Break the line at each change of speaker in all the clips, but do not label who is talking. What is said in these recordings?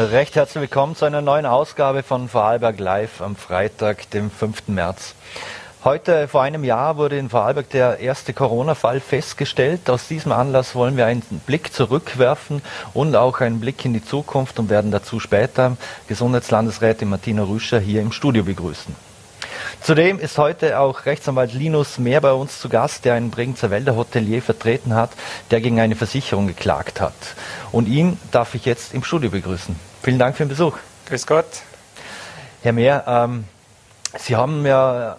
Recht herzlich willkommen zu einer neuen Ausgabe von Vorarlberg Live am Freitag, dem 5. März. Heute vor einem Jahr wurde in Vorarlberg der erste Corona-Fall festgestellt. Aus diesem Anlass wollen wir einen Blick zurückwerfen und auch einen Blick in die Zukunft und werden dazu später Gesundheitslandesrätin Martina Rüscher hier im Studio begrüßen. Zudem ist heute auch Rechtsanwalt Linus Mehr bei uns zu Gast, der einen Bregenzer Wälder Hotelier vertreten hat, der gegen eine Versicherung geklagt hat. Und ihn darf ich jetzt im Studio begrüßen. Vielen Dank für den Besuch.
Grüß Gott.
Herr Mehr, ähm, Sie haben ja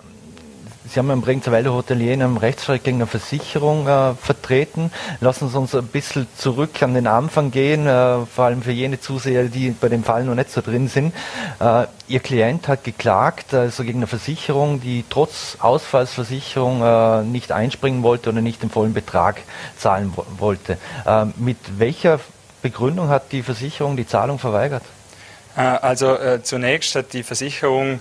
Sie haben im Bregenzer Wälder Hotelier in einem Rechtsstreit gegen eine Versicherung äh, vertreten. Lassen Sie uns ein bisschen zurück an den Anfang gehen, äh, vor allem für jene Zuseher, die bei dem Fall noch nicht so drin sind. Äh, Ihr Klient hat geklagt, also gegen eine Versicherung, die trotz Ausfallsversicherung äh, nicht einspringen wollte oder nicht den vollen Betrag zahlen wollte. Äh, mit welcher Begründung hat die Versicherung die Zahlung verweigert?
Äh, also zunächst hat die Versicherung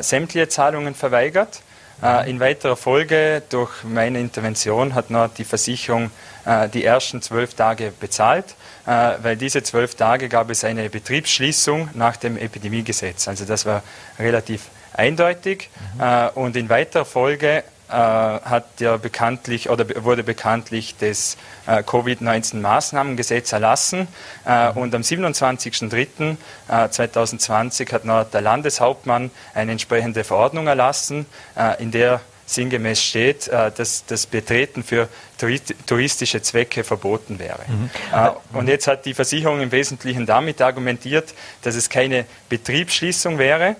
sämtliche Zahlungen verweigert. Äh, in weiterer Folge durch meine Intervention hat noch die Versicherung äh, die ersten zwölf Tage bezahlt, äh, weil diese zwölf Tage gab es eine Betriebsschließung nach dem Epidemiegesetz. Also das war relativ eindeutig. Mhm. und in weiterer Folge äh, hat ja bekanntlich oder wurde bekanntlich das äh, Covid-19-Maßnahmengesetz erlassen. Äh, und am 27.03.2020 hat noch der Landeshauptmann eine entsprechende Verordnung erlassen, in der sinngemäß steht, dass das Betreten für touristische Zwecke verboten wäre. Mhm. Und jetzt hat die Versicherung im Wesentlichen damit argumentiert, dass es keine Betriebsschließung wäre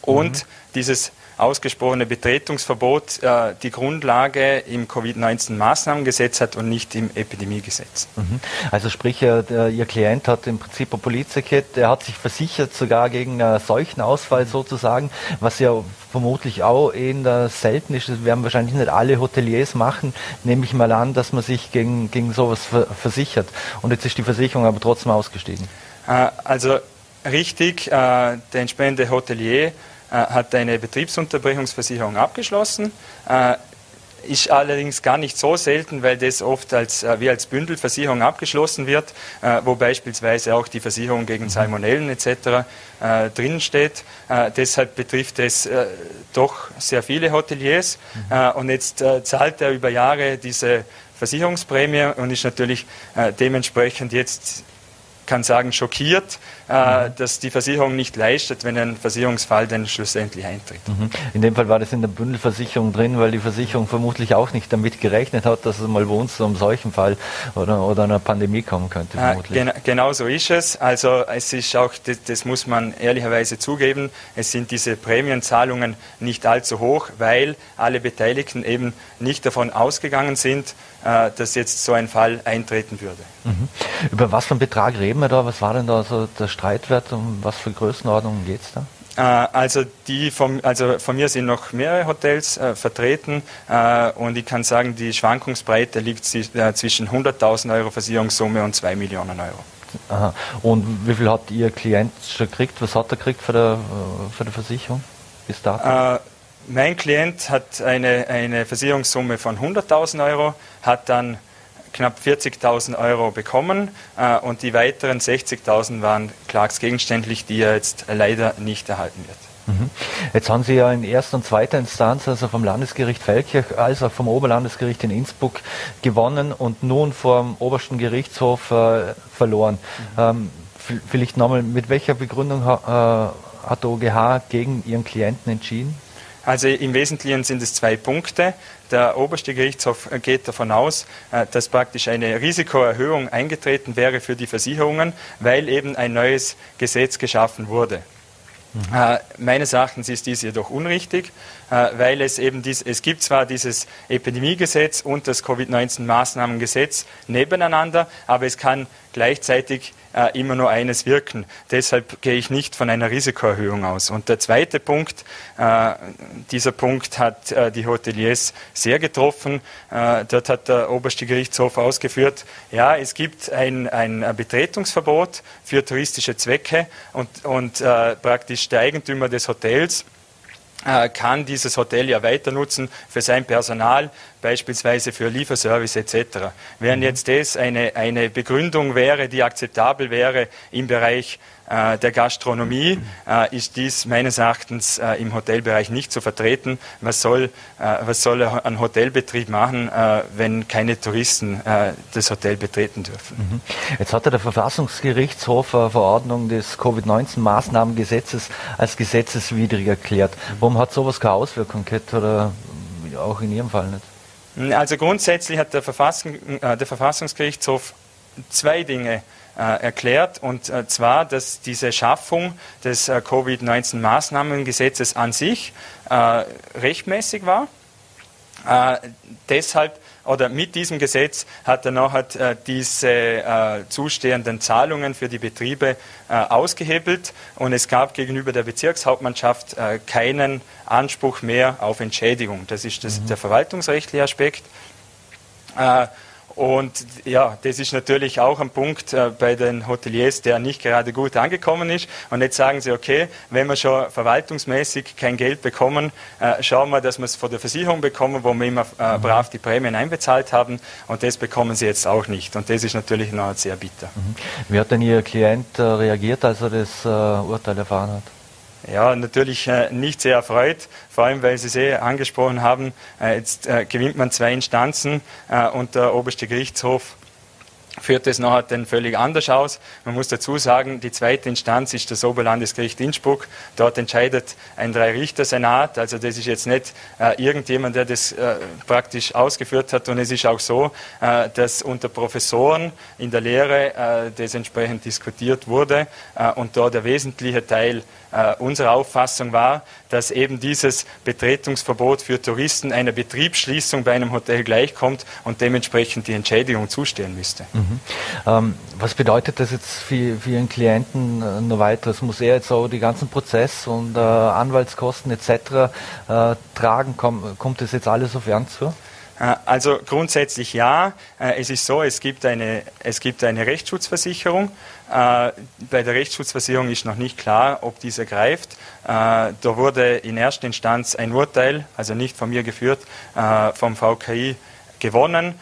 und mhm. dieses ausgesprochene Betretungsverbot äh, die Grundlage im Covid-19-Maßnahmengesetz hat und nicht im Epidemiegesetz.
Mhm. Also sprich, äh, der, Ihr Klient hat im Prinzip ein Polizeiket, er hat sich versichert sogar gegen einen solchen Ausfall sozusagen, was ja vermutlich auch in der selten ist. Das werden wahrscheinlich nicht alle Hoteliers machen, nehme ich mal an, dass man sich gegen, gegen sowas versichert. Und jetzt ist die Versicherung aber trotzdem ausgestiegen.
Äh, also richtig, äh, der entsprechende Hotelier äh, hat eine Betriebsunterbrechungsversicherung abgeschlossen. Äh, ist allerdings gar nicht so selten, weil das oft als, äh, wie als Bündelversicherung abgeschlossen wird, wo beispielsweise auch die Versicherung gegen Salmonellen etc. Äh, drin steht. deshalb betrifft es doch sehr viele Hoteliers. Mhm. und jetzt zahlt er über Jahre diese Versicherungsprämie und ist natürlich dementsprechend jetzt kann sagen, schockiert, äh, mhm. dass die Versicherung nicht leistet, wenn ein Versicherungsfall dann schlussendlich eintritt.
Mhm. In dem Fall war das in der Bündelversicherung drin, weil die Versicherung vermutlich auch nicht damit gerechnet hat, dass es mal bei uns zu einem solchen Fall oder, oder einer Pandemie kommen könnte.
Äh, gen genau so ist es. Also es ist auch, das, das, muss man ehrlicherweise zugeben, es sind diese Prämienzahlungen nicht allzu hoch, weil alle Beteiligten eben nicht davon ausgegangen sind, dass jetzt so ein Fall eintreten würde.
Mhm. Über was für einen Betrag reden wir da? Was war denn da so der Streitwert? Um was für Größenordnungen geht es da?
Äh, also, die von, also von mir sind noch mehrere Hotels äh, vertreten äh, und ich kann sagen, die Schwankungsbreite liegt äh, zwischen 100.000 Euro Versicherungssumme und 2 Millionen Euro.
Aha. Und wie viel hat Ihr Klient schon gekriegt? Was hat er gekriegt für, der, für die Versicherung bis dato?
Mein Klient hat eine, eine Versicherungssumme von 100.000 Euro, hat dann knapp 40.000 Euro bekommen äh, und die weiteren 60.000 waren klagsgegenständlich, die er jetzt leider nicht erhalten wird.
Mhm. Jetzt haben Sie ja in erster und zweiter Instanz, also vom Landesgericht Feldkirch als auch vom Oberlandesgericht in Innsbruck gewonnen und nun vom obersten Gerichtshof äh, verloren. Mhm. Ähm, vielleicht nochmal, mit welcher Begründung ha, äh, hat der OGH gegen Ihren Klienten entschieden?
Also im Wesentlichen sind es zwei Punkte. Der oberste Gerichtshof geht davon aus, äh, dass praktisch eine Risikoerhöhung eingetreten wäre für die Versicherungen, weil eben ein neues Gesetz geschaffen wurde. Mhm. Äh, meines Erachtens ist dies jedoch unrichtig, weil es eben dies, es gibt zwar dieses Epidemiegesetz und das Covid-19-Maßnahmengesetz nebeneinander, aber es kann gleichzeitig äh, immer nur eines wirken. Deshalb gehe ich nicht von einer Risikoerhöhung aus. Und der zweite Punkt, äh, dieser Punkt hat äh, die Hoteliers sehr getroffen. Äh, dort hat der oberste Gerichtshof ausgeführt, ja, es gibt ein, ein Betretungsverbot für touristische Zwecke und, und äh, praktisch der Eigentümer des Hotels äh, kann dieses Hotel ja weiter nutzen für sein Personal, beispielsweise für Lieferservice etc. Während mhm. jetzt das eine, eine Begründung wäre, die akzeptabel wäre im Bereich äh, der Gastronomie äh, ist dies meines Erachtens äh, im Hotelbereich nicht zu vertreten. Was soll, äh, was soll ein Hotelbetrieb machen, äh, wenn keine Touristen das Hotel betreten dürfen?
Mhm. Jetzt hat der Verfassungsgerichtshof eine Verordnung des Covid-19-Maßnahmengesetzes als gesetzeswidrig erklärt. Warum hat sowas keine Auswirkung gehabt oder auch in Ihrem Fall nicht?
Also grundsätzlich hat der, Verfassung, der Verfassungsgerichtshof zwei Dinge äh, erklärt, und äh, zwar, dass diese Schaffung des äh, Covid-19-Maßnahmengesetzes an sich rechtmäßig war. deshalb oder mit diesem Gesetz hat er nachher äh, diese äh, zustehenden Zahlungen für die Betriebe äh, ausgehebelt und es gab gegenüber der Bezirkshauptmannschaft keinen Anspruch mehr auf Entschädigung. Das ist das, mhm. der verwaltungsrechtliche Aspekt. Und ja, das ist natürlich auch ein Punkt äh, bei den Hoteliers, der nicht gerade gut angekommen ist. Und jetzt sagen sie, okay, wenn wir schon verwaltungsmäßig kein Geld bekommen, äh, schauen wir, dass wir es von der Versicherung bekommen, wo wir immer äh, brav die Prämien einbezahlt haben. Und das bekommen sie jetzt auch nicht. Und das ist natürlich noch sehr bitter.
Mhm. Wie hat denn Ihr Klient äh, reagiert, als er das Urteil erfahren hat?
Ja, natürlich äh, nicht sehr erfreut, vor allem weil Sie es eh angesprochen haben, äh, jetzt äh, gewinnt man zwei Instanzen und der oberste Gerichtshof führt es nachher dann völlig anders aus. Man muss dazu sagen, die zweite Instanz ist das Oberlandesgericht Innsbruck. Dort entscheidet ein Drei-Richter-Senat. Also das ist jetzt nicht äh, irgendjemand, der das äh, praktisch ausgeführt hat. Und es ist auch so, äh, dass unter Professoren in der Lehre das entsprechend diskutiert wurde und da der wesentliche Teil äh, unserer Auffassung war, dass eben dieses Betretungsverbot für Touristen einer Betriebsschließung bei einem Hotel gleichkommt und dementsprechend die Entschädigung zustehen müsste. Mhm.
Ähm, was bedeutet das jetzt für, für Ihren Klienten äh, noch weiter? Es muss er jetzt auch die ganzen Prozess- und äh, Anwaltskosten etc. Äh, tragen? Komm, kommt das jetzt alles auf Ernst zu?
Äh, also grundsätzlich ja. Äh, es ist so, es gibt eine, es gibt eine Rechtsschutzversicherung. Äh, bei der Rechtsschutzversicherung ist noch nicht klar, ob diese greift. Da wurde in erster Instanz ein Urteil, also nicht von mir geführt, vom VKI gewonnen.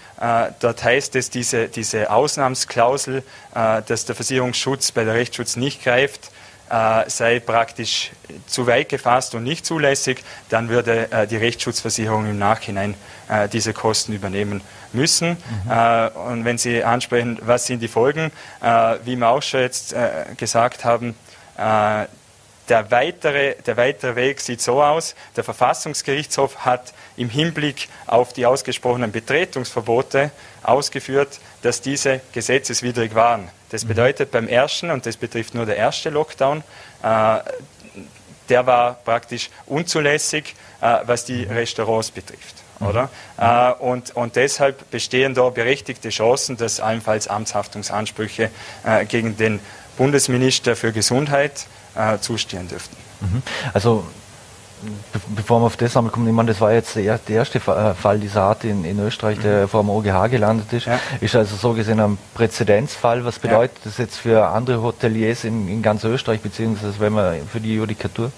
Dort heißt es, diese, diese Ausnahmsklausel, dass der Versicherungsschutz bei der Rechtsschutz nicht greift, äh, sei praktisch zu weit gefasst und nicht zulässig, dann würde äh, die Rechtsschutzversicherung im Nachhinein äh, diese Kosten übernehmen müssen. Mhm. Äh, und wenn Sie ansprechen, was sind die Folgen, äh, wie wir auch schon jetzt äh, gesagt haben, der weitere, der weitere Weg sieht so aus, der Verfassungsgerichtshof hat im Hinblick auf die ausgesprochenen Betretungsverbote ausgeführt, dass diese gesetzeswidrig waren. Das mhm. bedeutet beim ersten, und das betrifft nur der erste Lockdown, äh, der war praktisch unzulässig, äh, was die mhm. Restaurants betrifft. Mhm. Oder? Äh, und, und deshalb bestehen da berechtigte Chancen, dass allenfalls Amtshaftungsansprüche äh, gegen den Bundesminister für Gesundheit äh, zustehen dürften.
Mhm. Also bevor wir auf das einmal kommen, ich meine, das war jetzt der, erste äh, Fall dieser Art in, in Österreich, der mhm. vor dem OGH gelandet ist. Ja. Ist also so gesehen ein Präzedenzfall. Was bedeutet ja. das jetzt für andere Hoteliers in, in ganz Österreich, beziehungsweise wenn man für die Judikatur?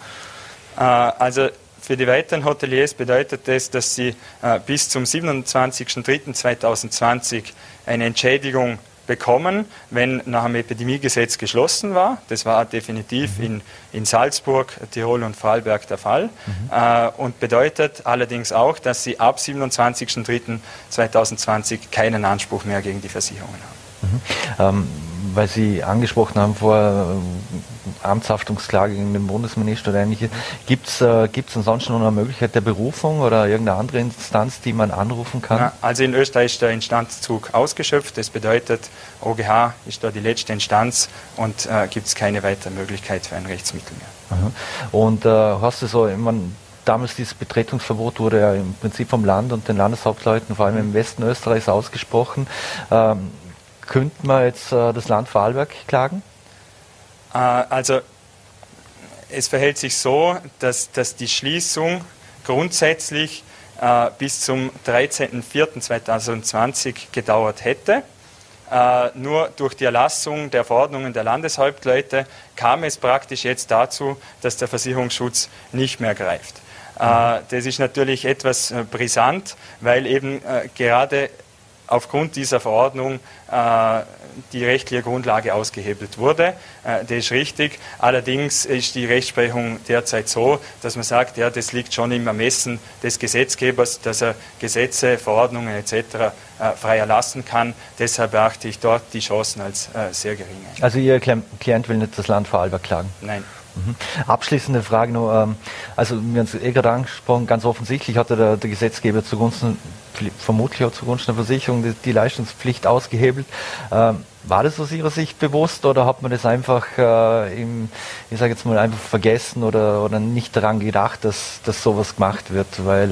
Äh, also für die weiteren Hoteliers bedeutet das, dass sie äh, bis zum 27.03.2020 eine Entschädigung bekommen, wenn nach dem Epidemiegesetz geschlossen war. Das war definitiv mhm. in, in Salzburg, Tirol und Vorarlberg der Fall. Mhm. Äh, und bedeutet allerdings auch, dass sie ab 27.03.2020 keinen Anspruch mehr gegen die Versicherungen haben.
Mhm. Ähm, weil Sie angesprochen haben vor äh, Amtshaftungsklage gegen den Bundesminister oder ähnliches. Gibt es äh, ansonsten noch eine Möglichkeit der Berufung oder irgendeine andere Instanz, die man anrufen kann? Ja,
also in Österreich ist der Instanzzug ausgeschöpft. Das bedeutet, OGH ist da die letzte Instanz und äh, gibt es keine weitere Möglichkeit für ein Rechtsmittel mehr.
Aha. Und äh, hast du so, ich mein, damals dieses Betretungsverbot wurde ja im Prinzip vom Land und den Landeshauptleuten, vor allem im Westen Österreichs, ausgesprochen. Ähm, könnte man jetzt äh, das Land Vorarlberg klagen?
Äh, also es verhält sich so, dass, dass die Schließung grundsätzlich äh, bis zum 13.04.2020 gedauert hätte. Äh, nur durch die Erlassung der Verordnungen der Landeshäuptleute kam es praktisch jetzt dazu, dass der Versicherungsschutz nicht mehr greift. Äh, das ist natürlich etwas äh, brisant, weil eben gerade aufgrund dieser Verordnung äh, die rechtliche Grundlage ausgehebelt wurde. Äh, das ist richtig. Allerdings ist die Rechtsprechung derzeit so, dass man sagt, ja, das liegt schon im Ermessen des Gesetzgebers, dass er Gesetze, Verordnungen etc. Äh, frei erlassen kann. Deshalb erachte ich dort die Chancen als äh, sehr gering.
Also Ihr Klient will nicht das Land Vorarlberg klagen?
Nein.
Mhm. Abschließende Frage nur, ähm, also wir haben es eh gerade angesprochen, ganz offensichtlich hatte der, der Gesetzgeber zugunsten, vermutlich auch zugunsten der Versicherung, die, die Leistungspflicht ausgehebelt. Ähm, war das aus Ihrer Sicht bewusst oder hat man das einfach, äh, im, ich sage jetzt mal, einfach vergessen oder, oder nicht daran gedacht, dass, dass sowas gemacht wird, weil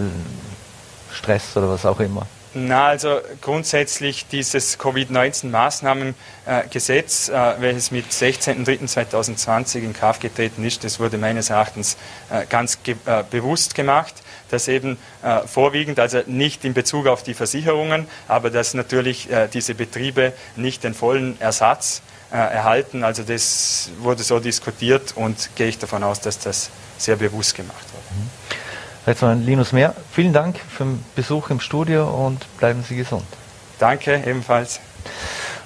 Stress oder was auch immer?
Na, also grundsätzlich dieses Covid-19-Maßnahmengesetz, äh, welches mit 16.03.2020 in Kraft getreten ist, das wurde meines Erachtens äh, ganz äh, bewusst gemacht, dass eben vorwiegend, also nicht in Bezug auf die Versicherungen, aber dass natürlich diese Betriebe nicht den vollen Ersatz erhalten. Also das wurde so diskutiert und gehe ich davon aus, dass das sehr bewusst gemacht Mhm.
Rechtsanwalt Linus Mehr, vielen Dank für den Besuch im Studio und bleiben Sie gesund.
Danke, ebenfalls.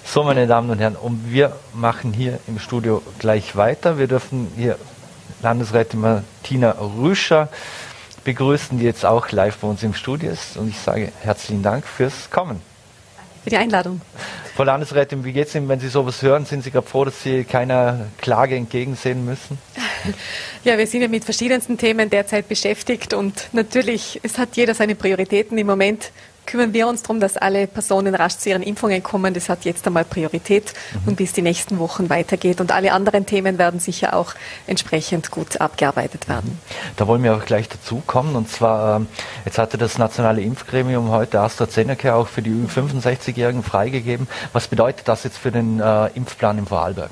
So, meine Damen und Herren, und wir machen hier im Studio gleich weiter. Wir dürfen hier Landesrätin Martina Rüscher begrüßen, die jetzt auch live bei uns im Studio ist. Und ich sage herzlichen Dank fürs Kommen.
Für die Einladung.
Frau Landesrätin, wie geht es Ihnen, wenn Sie sowas hören? Sind Sie gerade froh, dass Sie keiner Klage entgegensehen müssen?
Ja, wir sind ja mit verschiedensten Themen derzeit beschäftigt und natürlich, es hat jeder seine Prioritäten. Im Moment kümmern wir uns darum, dass alle Personen rasch zu ihren Impfungen kommen. Das hat jetzt einmal Priorität mhm. und bis die nächsten Wochen weitergeht. Und alle anderen Themen werden sicher auch entsprechend gut abgearbeitet werden.
Da wollen wir auch gleich dazu kommen. Und zwar, ähm, jetzt hatte das nationale Impfgremium heute AstraZeneca auch für die 65-Jährigen freigegeben. Was bedeutet das jetzt für den äh, Impfplan im Vorarlberg?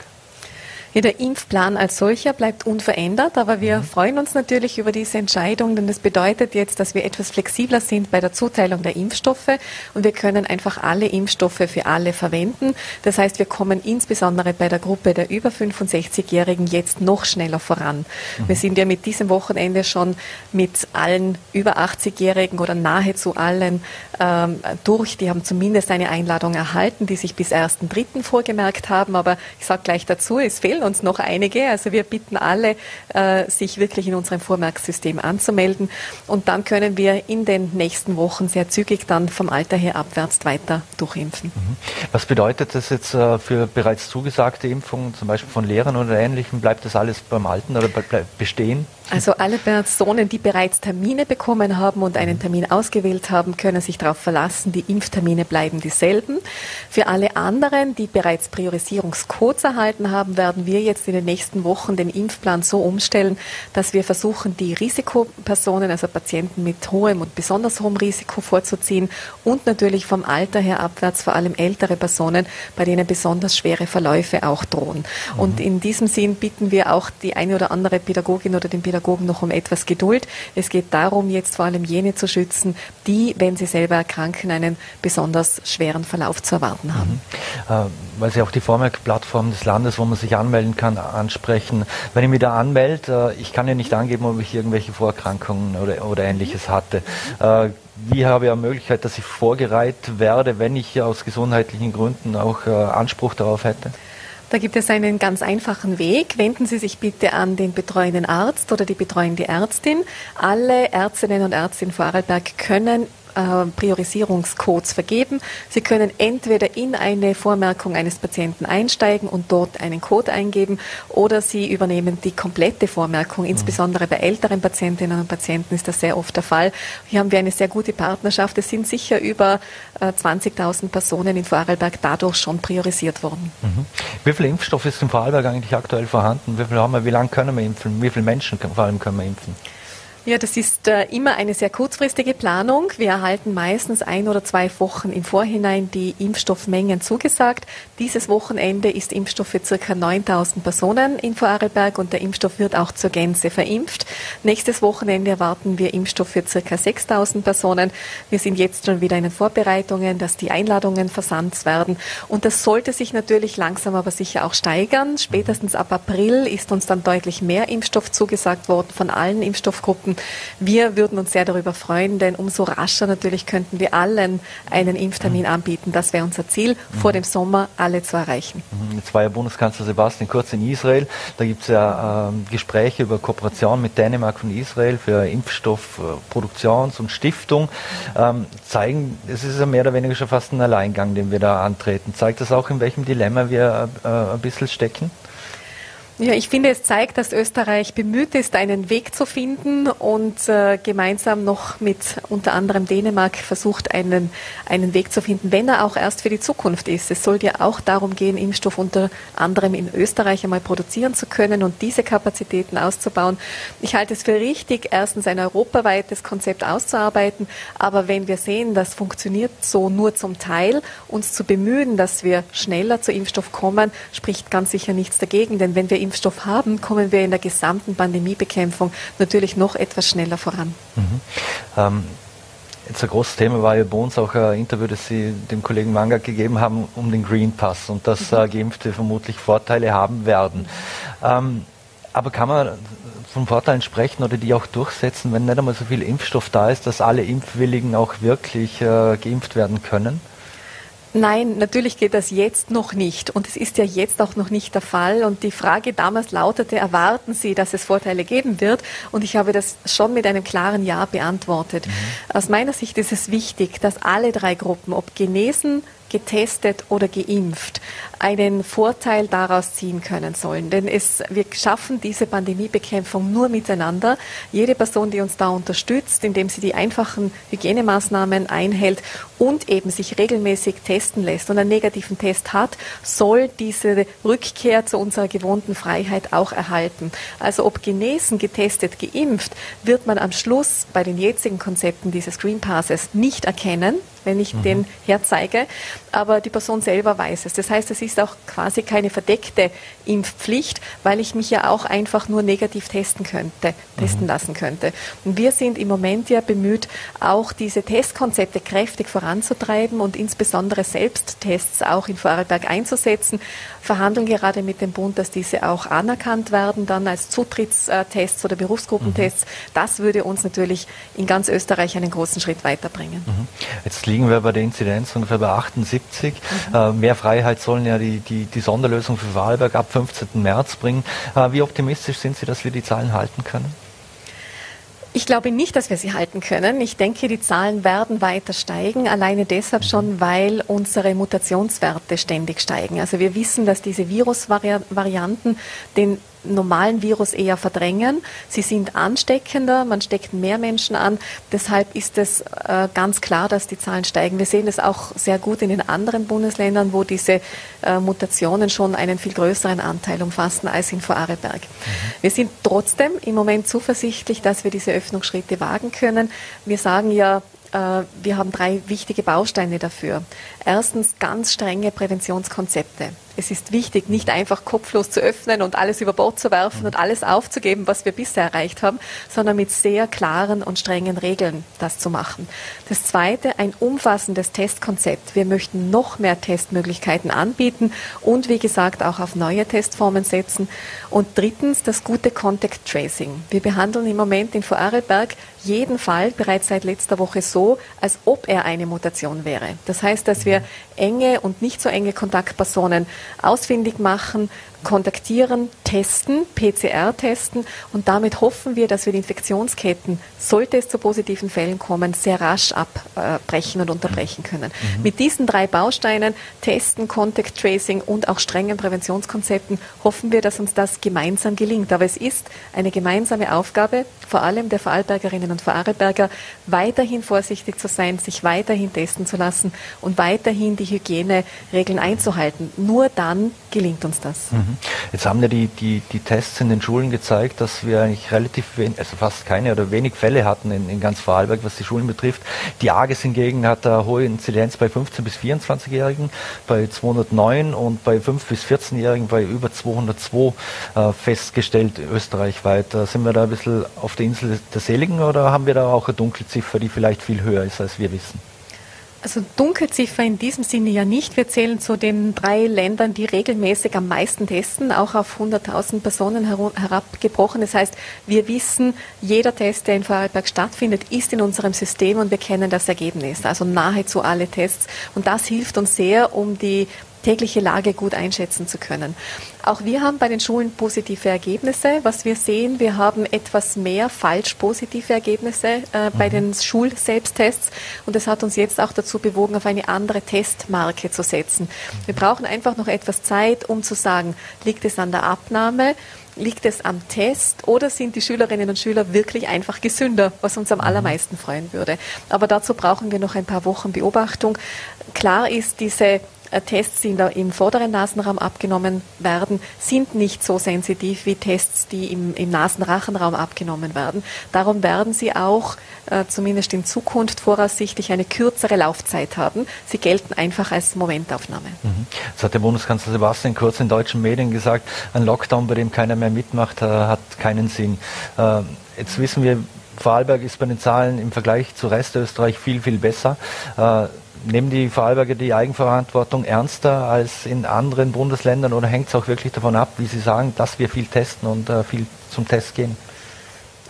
Ja, der Impfplan als solcher bleibt unverändert, aber wir mhm. freuen uns natürlich über diese Entscheidung, denn das bedeutet jetzt, dass wir etwas flexibler sind bei der Zuteilung der Impfstoffe und wir können einfach alle Impfstoffe für alle verwenden. Das heißt, wir kommen insbesondere bei der Gruppe der über 65-Jährigen jetzt noch schneller voran. Mhm. Wir sind ja mit diesem Wochenende schon mit allen über 80-Jährigen oder nahezu allen ähm, durch. Die haben zumindest eine Einladung erhalten, die sich bis 1.3. vorgemerkt haben. Aber ich sage gleich dazu, es fehlen uns noch einige. Also wir bitten alle, äh, sich wirklich in unserem Vormerksystem anzumelden. Und dann können wir in den nächsten Wochen sehr zügig dann vom Alter her abwärts weiter durchimpfen. Mhm.
Was bedeutet das jetzt äh, für bereits zugesagte Impfungen, zum Beispiel von Lehrern oder Ähnlichem? Bleibt das alles beim Alten oder bestehen?
Also alle Personen, die bereits Termine bekommen haben und einen Termin ausgewählt haben, können sich darauf verlassen, die Impftermine bleiben dieselben. Für alle anderen, die bereits Priorisierungscodes erhalten haben, werden wir jetzt in den nächsten Wochen den Impfplan so umstellen, dass wir versuchen, die Risikopersonen, also Patienten mit hohem und besonders hohem Risiko vorzuziehen und natürlich vom Alter her abwärts vor allem ältere Personen, bei denen besonders schwere Verläufe auch drohen. Mhm. Und in diesem Sinn bitten wir auch die eine oder andere Pädagogin oder den Pädagogen, Pädagogen noch um etwas Geduld. Es geht darum, jetzt vor allem jene zu schützen, die, wenn sie selber erkranken, einen besonders schweren Verlauf zu erwarten haben.
Mhm. Äh, weil Sie auch die Vormerkplattform des Landes, wo man sich anmelden kann, ansprechen. Wenn ich mich da anmelde, äh, ich kann ja nicht angeben, ob ich irgendwelche Vorerkrankungen oder, oder ähnliches hatte. Äh, wie habe ich eine Möglichkeit, dass ich vorgereiht werde, wenn ich aus gesundheitlichen Gründen auch äh, Anspruch darauf hätte?
Da gibt es einen ganz einfachen Weg. Wenden Sie sich bitte an den betreuenden Arzt oder die betreuende Ärztin. Alle Ärztinnen und Ärzte in Vorarlberg können äh, Priorisierungscodes vergeben. Sie können entweder in eine Vormerkung eines Patienten einsteigen und dort einen Code eingeben oder Sie übernehmen die komplette Vormerkung. Insbesondere bei älteren Patientinnen und Patienten ist das sehr oft der Fall. Hier haben wir eine sehr gute Partnerschaft. Es sind sicher über äh, 20.000 Personen in Vorarlberg dadurch schon priorisiert worden.
Mhm. Wie viel Impfstoff ist in Vorarlberg eigentlich aktuell vorhanden? Wie viel haben wir? Wie lange können wir impfen? Wie viele Menschen vor allem können wir impfen?
Ja, das ist äh, immer eine sehr kurzfristige Planung. Wir erhalten meistens ein oder zwei Wochen im Vorhinein die Impfstoffmengen zugesagt. Dieses Wochenende ist Impfstoff für circa 9000 Personen in Vorarlberg und der Impfstoff wird auch zur Gänze verimpft. Nächstes Wochenende erwarten wir Impfstoff für circa 6000 Personen. Wir sind jetzt schon wieder in den Vorbereitungen, dass die Einladungen versandt werden. Und das sollte sich natürlich langsam aber sicher auch steigern. Spätestens ab April ist uns dann deutlich mehr Impfstoff zugesagt worden von allen Impfstoffgruppen. Impfen. Wir würden uns sehr darüber freuen, denn umso rascher natürlich könnten wir allen einen Impftermin anbieten. Das wäre unser Ziel, vor dem Sommer alle zu erreichen.
Jetzt war ja Bundeskanzler Sebastian Kurz in Israel. Da gibt es ja ähm, Gespräche über Kooperation mit Dänemark und Israel für Impfstoffproduktions- und Stiftung. Ähm, zeigen, es ist ja mehr oder weniger schon fast ein Alleingang, den wir da antreten. Zeigt das auch, in welchem Dilemma wir äh, ein bisschen stecken?
Ja, ich finde, es zeigt, dass Österreich bemüht ist, einen Weg zu finden und äh, gemeinsam noch mit unter anderem Dänemark versucht, einen, einen Weg zu finden, wenn er auch erst für die Zukunft ist. Es soll ja auch darum gehen, Impfstoff unter anderem in Österreich einmal produzieren zu können und diese Kapazitäten auszubauen. Ich halte es für richtig, erstens ein europaweites Konzept auszuarbeiten, aber wenn wir sehen, das funktioniert so nur zum Teil, uns zu bemühen, dass wir schneller zu Impfstoff kommen, spricht ganz sicher nichts dagegen, denn wenn wir Impfstoff haben, kommen wir in der gesamten Pandemiebekämpfung natürlich noch etwas schneller voran. Mhm.
Ähm Jetzt ein großes Thema war ja bei uns auch ein Interview, das Sie dem Kollegen Manga gegeben haben, um den Green Pass und dass äh, Geimpfte vermutlich Vorteile haben werden. Ähm, aber kann man von Vorteilen sprechen oder die auch durchsetzen, wenn nicht einmal so viel Impfstoff da ist, dass alle Impfwilligen auch wirklich äh, geimpft werden können?
Nein, natürlich geht das jetzt noch nicht. Und es ist ja jetzt auch noch nicht der Fall. Und die Frage damals lautete, erwarten Sie, dass es Vorteile geben wird? Und ich habe das schon mit einem klaren Ja beantwortet. Mhm. Aus meiner Sicht ist es wichtig, dass alle drei Gruppen, ob genesen, getestet oder geimpft einen Vorteil daraus ziehen können sollen. Denn es, wir schaffen diese Pandemiebekämpfung nur miteinander. Jede Person, die uns da unterstützt, indem sie die einfachen Hygienemaßnahmen einhält und eben sich regelmäßig testen lässt und einen negativen Test hat, soll diese Rückkehr zu unserer gewohnten Freiheit auch erhalten. Also ob genesen, getestet, geimpft, wird man am Schluss bei den jetzigen Konzepten dieses Green Passes nicht erkennen, wenn ich mhm. den herzeige, aber die Person selber weiß es. Das heißt, es ist auch quasi keine verdeckte Impfpflicht, weil ich mich ja auch einfach nur negativ testen könnte, testen mhm. lassen könnte. Und wir sind im Moment ja bemüht, auch diese Testkonzepte kräftig voranzutreiben und insbesondere Selbsttests auch in Vorarlberg einzusetzen, verhandeln gerade mit dem Bund, dass diese auch anerkannt werden, dann als Zutrittstests oder Berufsgruppentests. Mhm. Das würde uns natürlich in ganz Österreich einen großen Schritt weiterbringen. Mhm.
Jetzt liegen wir bei der Inzidenz ungefähr bei 78. Mhm. Äh, mehr Freiheit sollen ja die, die, die Sonderlösung für Wahlberg ab 15. März bringen. Äh, wie optimistisch sind Sie, dass wir die Zahlen halten können?
Ich glaube nicht, dass wir sie halten können. Ich denke, die Zahlen werden weiter steigen, alleine deshalb schon, weil unsere Mutationswerte ständig steigen. Also wir wissen, dass diese Virusvarianten den normalen Virus eher verdrängen. Sie sind ansteckender, man steckt mehr Menschen an. Deshalb ist es äh, ganz klar, dass die Zahlen steigen. Wir sehen es auch sehr gut in den anderen Bundesländern, wo diese äh, Mutationen schon einen viel größeren Anteil umfassen als in Vorarlberg. Mhm. Wir sind trotzdem im Moment zuversichtlich, dass wir diese Öffnungsschritte wagen können. Wir sagen ja, wir haben drei wichtige Bausteine dafür. Erstens ganz strenge Präventionskonzepte. Es ist wichtig, nicht einfach kopflos zu öffnen und alles über Bord zu werfen und alles aufzugeben, was wir bisher erreicht haben, sondern mit sehr klaren und strengen Regeln das zu machen. Das Zweite, ein umfassendes Testkonzept. Wir möchten noch mehr Testmöglichkeiten anbieten und wie gesagt auch auf neue Testformen setzen. Und drittens, das gute Contact Tracing. Wir behandeln im Moment in Vorarlberg jeden Fall bereits seit letzter Woche so, als ob er eine Mutation wäre. Das heißt, dass wir enge und nicht so enge Kontaktpersonen ausfindig machen, kontaktieren, testen, PCR testen und damit hoffen wir, dass wir die Infektionsketten, sollte es zu positiven Fällen kommen, sehr rasch abbrechen und unterbrechen können. Mhm. Mit diesen drei Bausteinen, Testen, Contact Tracing und auch strengen Präventionskonzepten, hoffen wir, dass uns das gemeinsam gelingt. Aber es ist eine gemeinsame Aufgabe, vor allem der Vorarlbergerinnen und Vorarlberger, weiterhin vorsichtig zu sein, sich weiterhin testen zu lassen und weiterhin die Hygieneregeln einzuhalten. Nur dann gelingt uns das. Mhm.
Jetzt haben ja die, die, die Tests in den Schulen gezeigt, dass wir eigentlich relativ wenig, also fast keine oder wenig Fälle hatten in, in ganz Vorarlberg, was die Schulen betrifft. Die AGES hingegen hat eine hohe Inzidenz bei 15- bis 24-Jährigen, bei 209 und bei 5- bis 14-Jährigen bei über 202 äh, festgestellt österreichweit. Da sind wir da ein bisschen auf der Insel der Seligen oder haben wir da auch eine Dunkelziffer, die vielleicht viel höher ist, als wir wissen?
Also Dunkelziffer in diesem Sinne ja nicht. Wir zählen zu den drei Ländern, die regelmäßig am meisten testen, auch auf 100.000 Personen herabgebrochen. Das heißt, wir wissen, jeder Test, der in Vorarlberg stattfindet, ist in unserem System und wir kennen das Ergebnis. Also nahezu alle Tests. Und das hilft uns sehr, um die tägliche Lage gut einschätzen zu können. Auch wir haben bei den Schulen positive Ergebnisse. Was wir sehen, wir haben etwas mehr falsch positive Ergebnisse äh, bei mhm. den Schulselbsttests und das hat uns jetzt auch dazu bewogen, auf eine andere Testmarke zu setzen. Wir brauchen einfach noch etwas Zeit, um zu sagen, liegt es an der Abnahme? Liegt es am Test oder sind die Schülerinnen und Schüler wirklich einfach gesünder, was uns am mhm. allermeisten freuen würde? Aber dazu brauchen wir noch ein paar Wochen Beobachtung. Klar ist, diese Tests, die im vorderen Nasenraum abgenommen werden, sind nicht so sensitiv wie Tests, die im, im Nasenrachenraum abgenommen werden. Darum werden sie auch äh, zumindest in Zukunft voraussichtlich eine kürzere Laufzeit haben. Sie gelten einfach als Momentaufnahme.
Mhm. Das hat der Bundeskanzler Sebastian Kurz in deutschen Medien gesagt, ein Lockdown, bei dem keiner mehr mitmacht, äh, hat keinen Sinn. Äh, jetzt wissen wir, Vorarlberg ist bei den Zahlen im Vergleich zu Rest Österreich viel, viel besser. Nehmen die Vorarlberger die Eigenverantwortung ernster als in anderen Bundesländern oder hängt es auch wirklich davon ab, wie Sie sagen, dass wir viel testen und äh, viel zum Test gehen?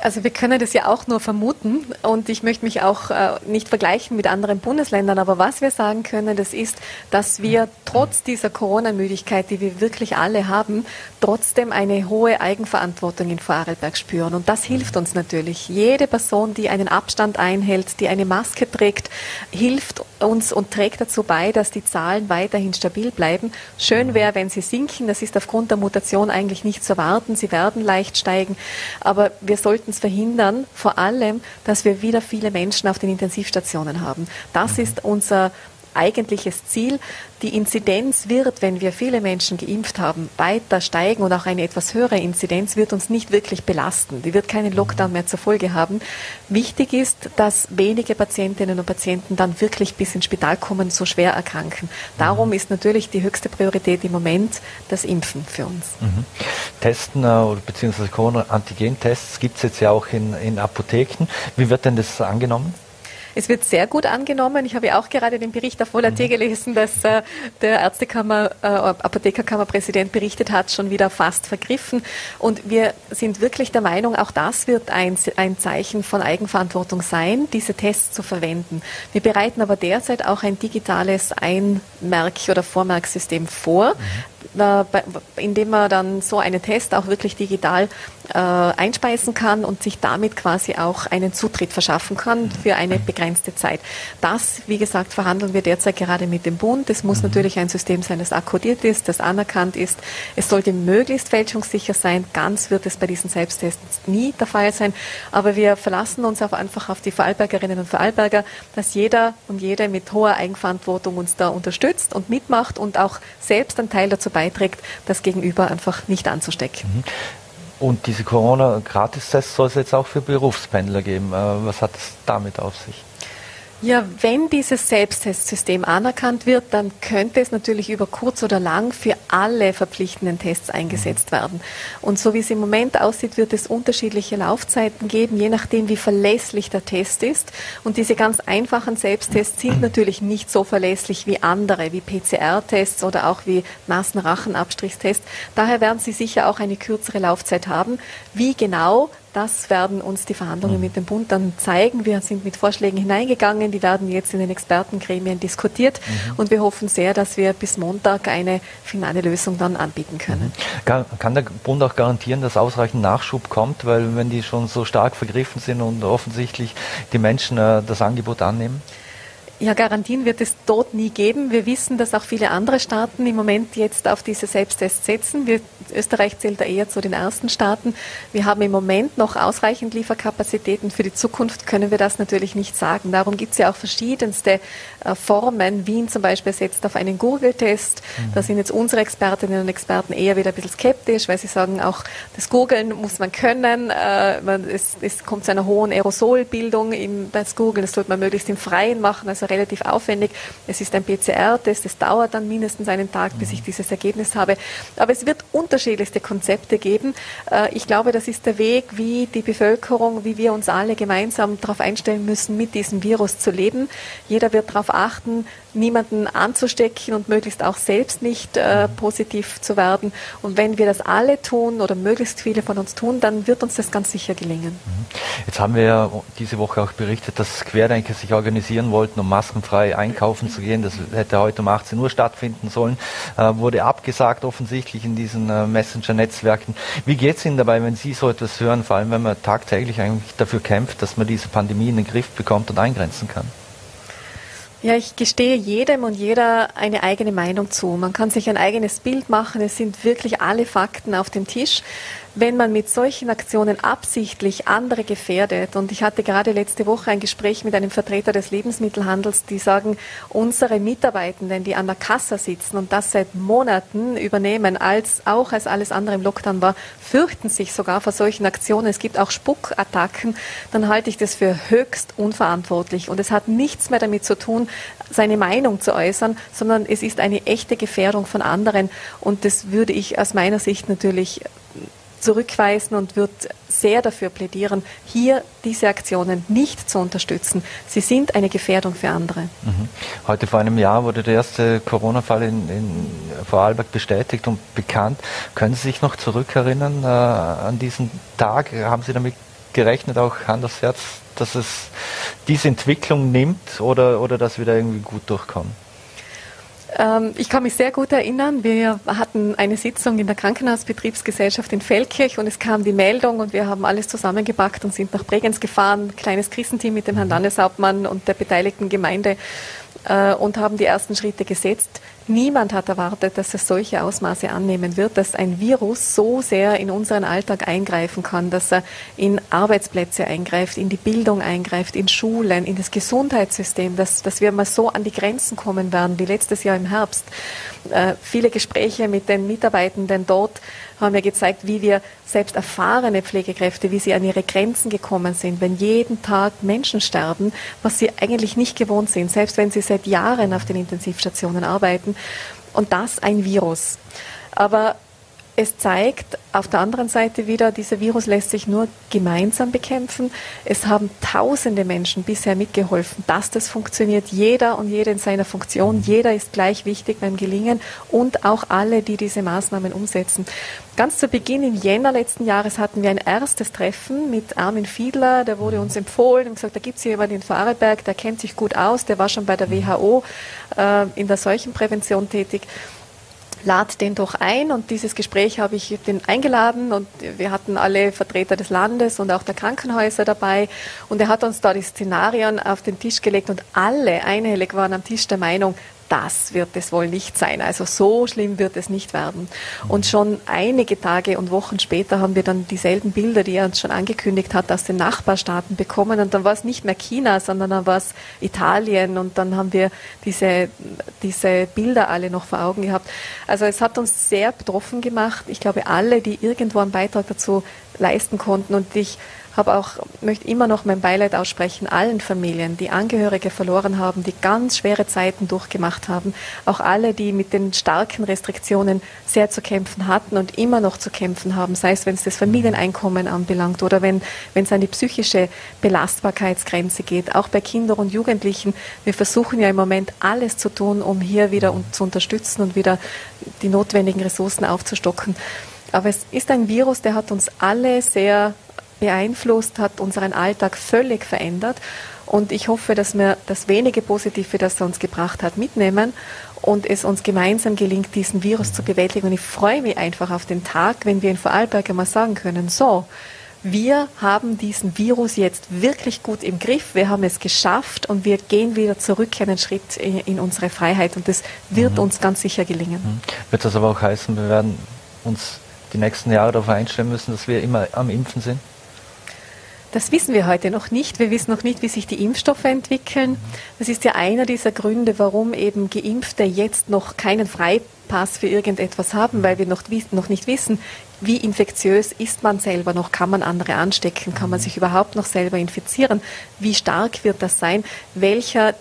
Also wir können das ja auch nur vermuten und ich möchte mich auch äh, nicht vergleichen mit anderen Bundesländern, aber was wir sagen können, das ist, dass wir trotz dieser Corona-Müdigkeit, die wir wirklich alle haben, trotzdem eine hohe Eigenverantwortung in Vorarlberg spüren und das hilft uns natürlich. Jede Person, die einen Abstand einhält, die eine Maske trägt, hilft uns und trägt dazu bei, dass die Zahlen weiterhin stabil bleiben. Schön wäre, wenn sie sinken. Das ist aufgrund der Mutation eigentlich nicht zu erwarten. Sie werden leicht steigen, aber wir sollten uns verhindern, vor allem, dass wir wieder viele Menschen auf den Intensivstationen haben. Das mhm. ist unser eigentliches Ziel. Die Inzidenz wird, wenn wir viele Menschen geimpft haben, weiter steigen und auch eine etwas höhere Inzidenz wird uns nicht wirklich belasten. Die wird keinen Lockdown mehr zur Folge haben. Wichtig ist, dass wenige Patientinnen und Patienten dann wirklich bis ins Spital kommen, so schwer erkranken. Darum ist natürlich die höchste Priorität im Moment das Impfen für uns. Mhm.
Testen äh, bzw. Corona-Antigen-Tests gibt es jetzt ja auch in, in Apotheken. Wie wird denn das angenommen?
Es wird sehr gut angenommen. Ich habe ja auch gerade den Bericht auf Volat mhm. gelesen, dass äh, der Ärztekammer, äh, Apothekerkammerpräsident berichtet hat, schon wieder fast vergriffen. Und wir sind wirklich der Meinung, auch das wird ein, ein Zeichen von Eigenverantwortung sein, diese Tests zu verwenden. Wir bereiten aber derzeit auch ein digitales Einmerk- oder Vormerksystem vor, mhm indem man dann so einen Test auch wirklich digital äh, einspeisen kann und sich damit quasi auch einen Zutritt verschaffen kann für eine begrenzte Zeit. Das, wie gesagt, verhandeln wir derzeit gerade mit dem Bund. Es muss mhm. natürlich ein System sein, das akkodiert ist, das anerkannt ist. Es sollte möglichst fälschungssicher sein. Ganz wird es bei diesen Selbsttests nie der Fall sein. Aber wir verlassen uns auch einfach auf die Vorarlbergerinnen und Vorarlberger, dass jeder und jede mit hoher Eigenverantwortung uns da unterstützt und mitmacht und auch selbst einen Teil dazu beiträgt, das Gegenüber einfach nicht anzustecken.
Und diese Corona-Gratistests soll es jetzt auch für Berufspendler geben. Äh, was hat es damit auf sich?
Ja, wenn dieses Selbsttestsystem anerkannt wird, dann könnte es natürlich über kurz oder lang für alle verpflichtenden Tests eingesetzt werden. Und so wie es im Moment aussieht, wird es unterschiedliche Laufzeiten geben, je nachdem, wie verlässlich der Test ist. Und diese ganz einfachen Selbsttests sind natürlich nicht so verlässlich wie andere, wie PCR-Tests oder auch wie Nasenrachenabstrichstests. Daher werden sie sicher auch eine kürzere Laufzeit haben. Wie genau das werden uns die Verhandlungen mhm. mit dem Bund dann zeigen. Wir sind mit Vorschlägen hineingegangen, die werden jetzt in den Expertengremien diskutiert mhm. und wir hoffen sehr, dass wir bis Montag eine finale Lösung dann anbieten können.
Mhm. Kann der Bund auch garantieren, dass ausreichend Nachschub kommt, weil wenn die schon so stark vergriffen sind und offensichtlich die Menschen äh, das Angebot annehmen?
Ja, Garantien wird es dort nie geben. Wir wissen, dass auch viele andere Staaten im Moment jetzt auf diese Selbsttests setzen. Wir, Österreich zählt da eher zu den ersten Staaten. Wir haben im Moment noch ausreichend Lieferkapazitäten. Für die Zukunft können wir das natürlich nicht sagen. Darum gibt es ja auch verschiedenste äh, Formen. Wien zum Beispiel setzt auf einen Google-Test. Mhm. Da sind jetzt unsere Expertinnen und Experten eher wieder ein bisschen skeptisch, weil sie sagen, auch das Googeln muss man können. Äh, man, es, es, kommt zu einer hohen Aerosolbildung im, bei Google. Das sollte man möglichst im Freien machen. Also relativ aufwendig. Es ist ein PCR-Test, es dauert dann mindestens einen Tag, bis ich mhm. dieses Ergebnis habe. Aber es wird unterschiedlichste Konzepte geben. Äh, ich glaube, das ist der Weg, wie die Bevölkerung, wie wir uns alle gemeinsam darauf einstellen müssen, mit diesem Virus zu leben. Jeder wird darauf achten, niemanden anzustecken und möglichst auch selbst nicht äh, positiv zu werden. Und wenn wir das alle tun oder möglichst viele von uns tun, dann wird uns das ganz sicher gelingen. Mhm.
Jetzt haben wir ja diese Woche auch berichtet, dass Querdenker sich organisieren wollten, um maskenfrei einkaufen zu gehen. Das hätte heute um 18 Uhr stattfinden sollen, äh, wurde abgesagt offensichtlich in diesen äh, Messenger-Netzwerken. Wie geht es Ihnen dabei, wenn Sie so etwas hören, vor allem wenn man tagtäglich eigentlich dafür kämpft, dass man diese Pandemie in den Griff bekommt und eingrenzen kann?
Ja, ich gestehe jedem und jeder eine eigene Meinung zu. Man kann sich ein eigenes Bild machen. Es sind wirklich alle Fakten auf dem Tisch wenn man mit solchen Aktionen absichtlich andere gefährdet, und ich hatte gerade letzte Woche ein Gespräch mit einem Vertreter des Lebensmittelhandels, die sagen, unsere Mitarbeitenden, die an der Kasse sitzen und das seit Monaten übernehmen, als auch als alles andere im Lockdown war, fürchten sich sogar vor solchen Aktionen. Es gibt auch Spuckattacken, dann halte ich das für höchst unverantwortlich. Und es hat nichts mehr damit zu tun, seine Meinung zu äußern, sondern es ist eine echte Gefährdung von anderen. Und das würde ich aus meiner Sicht natürlich zurückweisen und wird sehr dafür plädieren, hier diese Aktionen nicht zu unterstützen. Sie sind eine Gefährdung für andere. Mhm.
Heute vor einem Jahr wurde der erste Corona-Fall in, in Vorarlberg bestätigt und bekannt. Können Sie sich noch zurückerinnern äh, an diesen Tag? Haben Sie damit gerechnet, auch Hand aufs Herz, dass es diese Entwicklung nimmt oder, oder dass wir da irgendwie gut durchkommen?
Ähm, ich kann mich sehr gut erinnern, wir hatten eine Sitzung in der Krankenhausbetriebsgesellschaft in Feldkirch und es kam die Meldung und wir haben alles zusammengepackt und sind nach Bregenz gefahren, kleines Krisenteam mit dem Herrn Landeshauptmann und der beteiligten Gemeinde äh, und haben die ersten Schritte gesetzt. Niemand hat erwartet, dass es solche Ausmaße annehmen wird, dass ein Virus so sehr in unseren Alltag eingreifen kann, dass er in Arbeitsplätze eingreift, in die Bildung eingreift, in Schulen, in das Gesundheitssystem, dass, dass wir mal so an die Grenzen kommen werden wie letztes Jahr im Herbst. Äh, viele Gespräche mit den Mitarbeitenden dort haben mir gezeigt, wie wir selbst erfahrene Pflegekräfte, wie sie an ihre Grenzen gekommen sind, wenn jeden Tag Menschen sterben, was sie eigentlich nicht gewohnt sind, selbst wenn sie seit Jahren auf den Intensivstationen arbeiten. Und das ein Virus. Aber es zeigt auf der anderen Seite wieder, dieser Virus lässt sich nur gemeinsam bekämpfen. Es haben tausende Menschen bisher mitgeholfen, dass das funktioniert. Jeder und jede in seiner Funktion. Jeder ist gleich wichtig beim Gelingen und auch alle, die diese Maßnahmen umsetzen. Ganz zu Beginn im Jänner letzten Jahres hatten wir ein erstes Treffen mit Armin Fiedler. Der wurde uns empfohlen und gesagt, da gibt es jemanden in Vorarlberg, der kennt sich gut aus, der war schon bei der WHO äh, in der Seuchenprävention tätig lad den doch ein und dieses Gespräch habe ich den eingeladen und wir hatten alle Vertreter des Landes und auch der Krankenhäuser dabei und er hat uns da die Szenarien auf den Tisch gelegt und alle einhellig waren am Tisch der Meinung, das wird es wohl nicht sein. Also so schlimm wird es nicht werden. Und schon einige Tage und Wochen später haben wir dann dieselben Bilder, die er uns schon angekündigt hat, aus den Nachbarstaaten bekommen. Und dann war es nicht mehr China, sondern dann war es Italien. Und dann haben wir diese, diese Bilder alle noch vor Augen gehabt. Also es hat uns sehr betroffen gemacht. Ich glaube, alle, die irgendwo einen Beitrag dazu leisten konnten. Und ich habe auch, möchte immer noch mein Beileid aussprechen allen Familien, die Angehörige verloren haben, die ganz schwere Zeiten durchgemacht haben. Auch alle, die mit den starken Restriktionen sehr zu kämpfen hatten und immer noch zu kämpfen haben, sei es, wenn es das Familieneinkommen anbelangt oder wenn, wenn es an die psychische Belastbarkeitsgrenze geht, auch bei Kindern und Jugendlichen. Wir versuchen ja im Moment alles zu tun, um hier wieder zu unterstützen und wieder die notwendigen Ressourcen aufzustocken. Aber es ist ein Virus, der hat uns alle sehr beeinflusst, hat unseren Alltag völlig verändert. Und ich hoffe, dass wir das wenige Positive, das er uns gebracht hat, mitnehmen und es uns gemeinsam gelingt, diesen Virus zu bewältigen. Und ich freue mich einfach auf den Tag, wenn wir in Vorarlberg einmal sagen können, so, wir haben diesen Virus jetzt wirklich gut im Griff, wir haben es geschafft und wir gehen wieder zurück einen Schritt in unsere Freiheit und das wird mhm. uns ganz sicher gelingen. Mhm.
Wird das aber auch heißen, wir werden uns die nächsten Jahre darauf einstellen müssen, dass wir immer am Impfen sind?
Das wissen wir heute noch nicht. Wir wissen noch nicht, wie sich die Impfstoffe entwickeln. Das ist ja einer dieser Gründe, warum eben Geimpfte jetzt noch keinen Freipass für irgendetwas haben, weil wir noch, noch nicht wissen, wie infektiös ist man selber noch, kann man andere anstecken, kann man sich überhaupt noch selber infizieren, wie stark wird das sein, welcher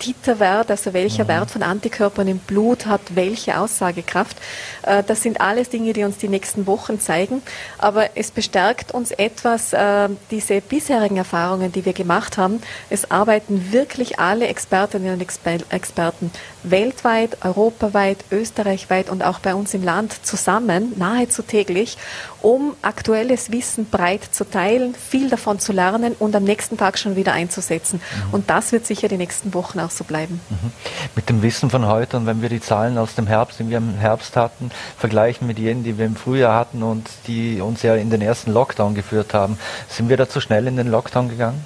Titerwert, also welcher mhm. Wert von Antikörpern im Blut hat welche Aussagekraft. Äh, das sind alles Dinge, die uns die nächsten Wochen zeigen. Aber es bestärkt uns etwas, äh, diese bisherigen Erfahrungen, die wir gemacht haben. Es arbeiten wirklich alle Expertinnen und Experten weltweit, europaweit, österreichweit und auch bei uns im Land zusammen, nahezu täglich, um aktuelles Wissen breit zu teilen, viel davon zu lernen und am nächsten Tag schon wieder einzusetzen. Mhm. Und das wird sicher die nächsten Wochen auch so bleiben. Mhm.
Mit dem Wissen von heute und wenn wir die Zahlen aus dem Herbst, die wir im Herbst hatten, vergleichen mit jenen, die wir im Frühjahr hatten und die uns ja in den ersten Lockdown geführt haben, sind wir da zu schnell in den Lockdown gegangen?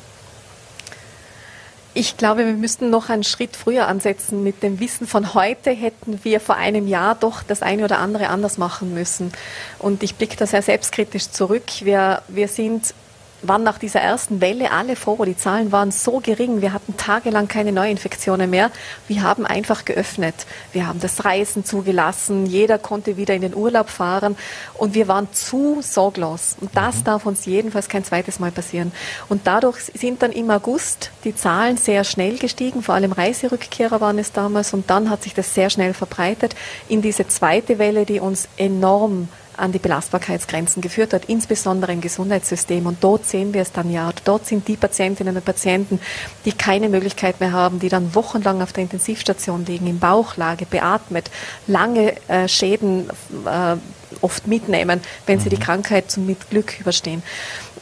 Ich glaube, wir müssten noch einen Schritt früher ansetzen. Mit dem Wissen von heute hätten wir vor einem Jahr doch das eine oder andere anders machen müssen. Und ich blicke da sehr selbstkritisch zurück. Wir, wir sind waren nach dieser ersten Welle alle froh. Die Zahlen waren so gering. Wir hatten tagelang keine Neuinfektionen mehr. Wir haben einfach geöffnet. Wir haben das Reisen zugelassen. Jeder konnte wieder in den Urlaub fahren. Und wir waren zu sorglos. Und das mhm. darf uns jedenfalls kein zweites Mal passieren. Und dadurch sind dann im August die Zahlen sehr schnell gestiegen. Vor allem Reiserückkehrer waren es damals. Und dann hat sich das sehr schnell verbreitet in diese zweite Welle, die uns enorm an die Belastbarkeitsgrenzen geführt hat, insbesondere im Gesundheitssystem. Und dort sehen wir es dann ja. Dort sind die Patientinnen und Patienten, die keine Möglichkeit mehr haben, die dann wochenlang auf der Intensivstation liegen, in Bauchlage, beatmet, lange äh, Schäden äh, oft mitnehmen, wenn sie die mhm. Krankheit zum mit Glück überstehen.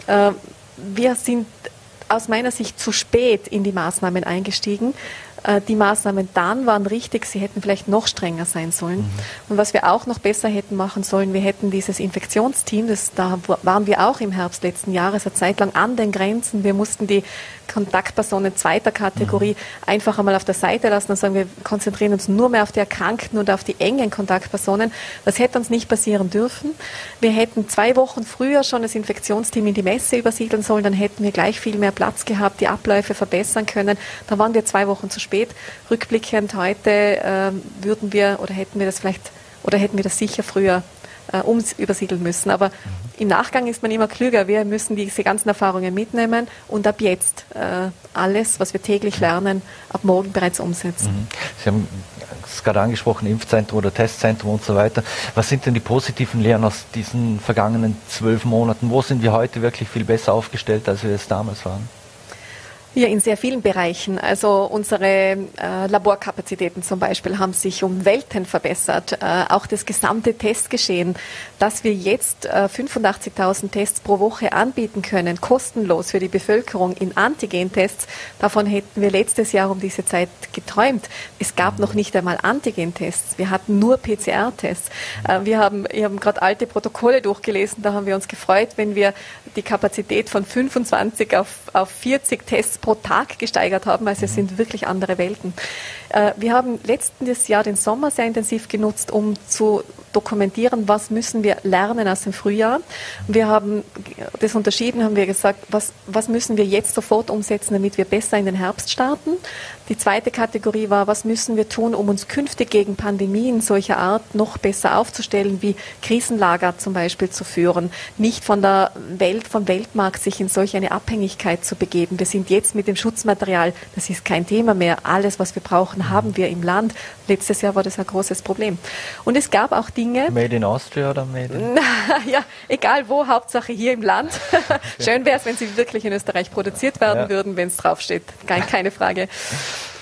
Äh, wir sind aus meiner Sicht zu spät in die Maßnahmen eingestiegen. Äh, die Maßnahmen dann waren richtig, sie hätten vielleicht noch strenger sein sollen. Mhm. Und was wir auch noch besser hätten machen sollen, wir hätten dieses Infektionsteam, das, da waren wir auch im Herbst letzten Jahres eine Zeit lang an den Grenzen. Wir mussten die Kontaktpersonen zweiter Kategorie mhm. einfach einmal auf der Seite lassen und sagen, wir konzentrieren uns nur mehr auf die Erkrankten und auf die engen Kontaktpersonen. Das hätte uns nicht passieren dürfen. Wir hätten zwei Wochen früher schon das Infektionsteam in die Messe übersiedeln sollen, dann hätten wir gleich viel mehr Platz gehabt, die Abläufe verbessern können. Da waren wir zwei Wochen zu spät. Rückblickend heute äh, würden wir oder hätten wir das vielleicht oder hätten wir das sicher früher äh, übersiedeln müssen. Aber im Nachgang ist man immer klüger. Wir müssen diese ganzen Erfahrungen mitnehmen und ab jetzt äh, alles, was wir täglich lernen, ab morgen bereits umsetzen. Mhm.
Sie haben es gerade angesprochen, Impfzentrum oder Testzentrum und so weiter. Was sind denn die positiven Lehren aus diesen vergangenen zwölf Monaten? Wo sind wir heute wirklich viel besser aufgestellt, als wir es damals waren?
Ja, in sehr vielen Bereichen. Also unsere äh, Laborkapazitäten zum Beispiel haben sich um Welten verbessert. Äh, auch das gesamte Testgeschehen, dass wir jetzt äh, 85.000 Tests pro Woche anbieten können, kostenlos für die Bevölkerung in Antigen-Tests, davon hätten wir letztes Jahr um diese Zeit geträumt. Es gab noch nicht einmal Antigen-Tests. Wir hatten nur PCR-Tests. Äh, wir haben, wir haben gerade alte Protokolle durchgelesen. Da haben wir uns gefreut, wenn wir die Kapazität von 25 auf, auf 40 Tests pro Tag gesteigert haben. Also es sind wirklich andere Welten. Äh, wir haben letztes Jahr den Sommer sehr intensiv genutzt, um zu dokumentieren, was müssen wir lernen aus dem Frühjahr. Wir haben das unterschieden, haben wir gesagt, was, was müssen wir jetzt sofort umsetzen, damit wir besser in den Herbst starten. Die zweite Kategorie war, was müssen wir tun, um uns künftig gegen Pandemien solcher Art noch besser aufzustellen, wie Krisenlager zum Beispiel zu führen, nicht von der Welt, vom Weltmarkt sich in solch eine Abhängigkeit zu begeben. Wir sind jetzt mit dem Schutzmaterial, das ist kein Thema mehr. Alles, was wir brauchen, haben wir im Land. Letztes Jahr war das ein großes Problem. Und es gab auch Dinge.
Made in Austria oder Made in?
ja, egal wo, Hauptsache hier im Land. Schön wäre es, wenn sie wirklich in Österreich produziert werden ja. würden, wenn es draufsteht. Keine Frage.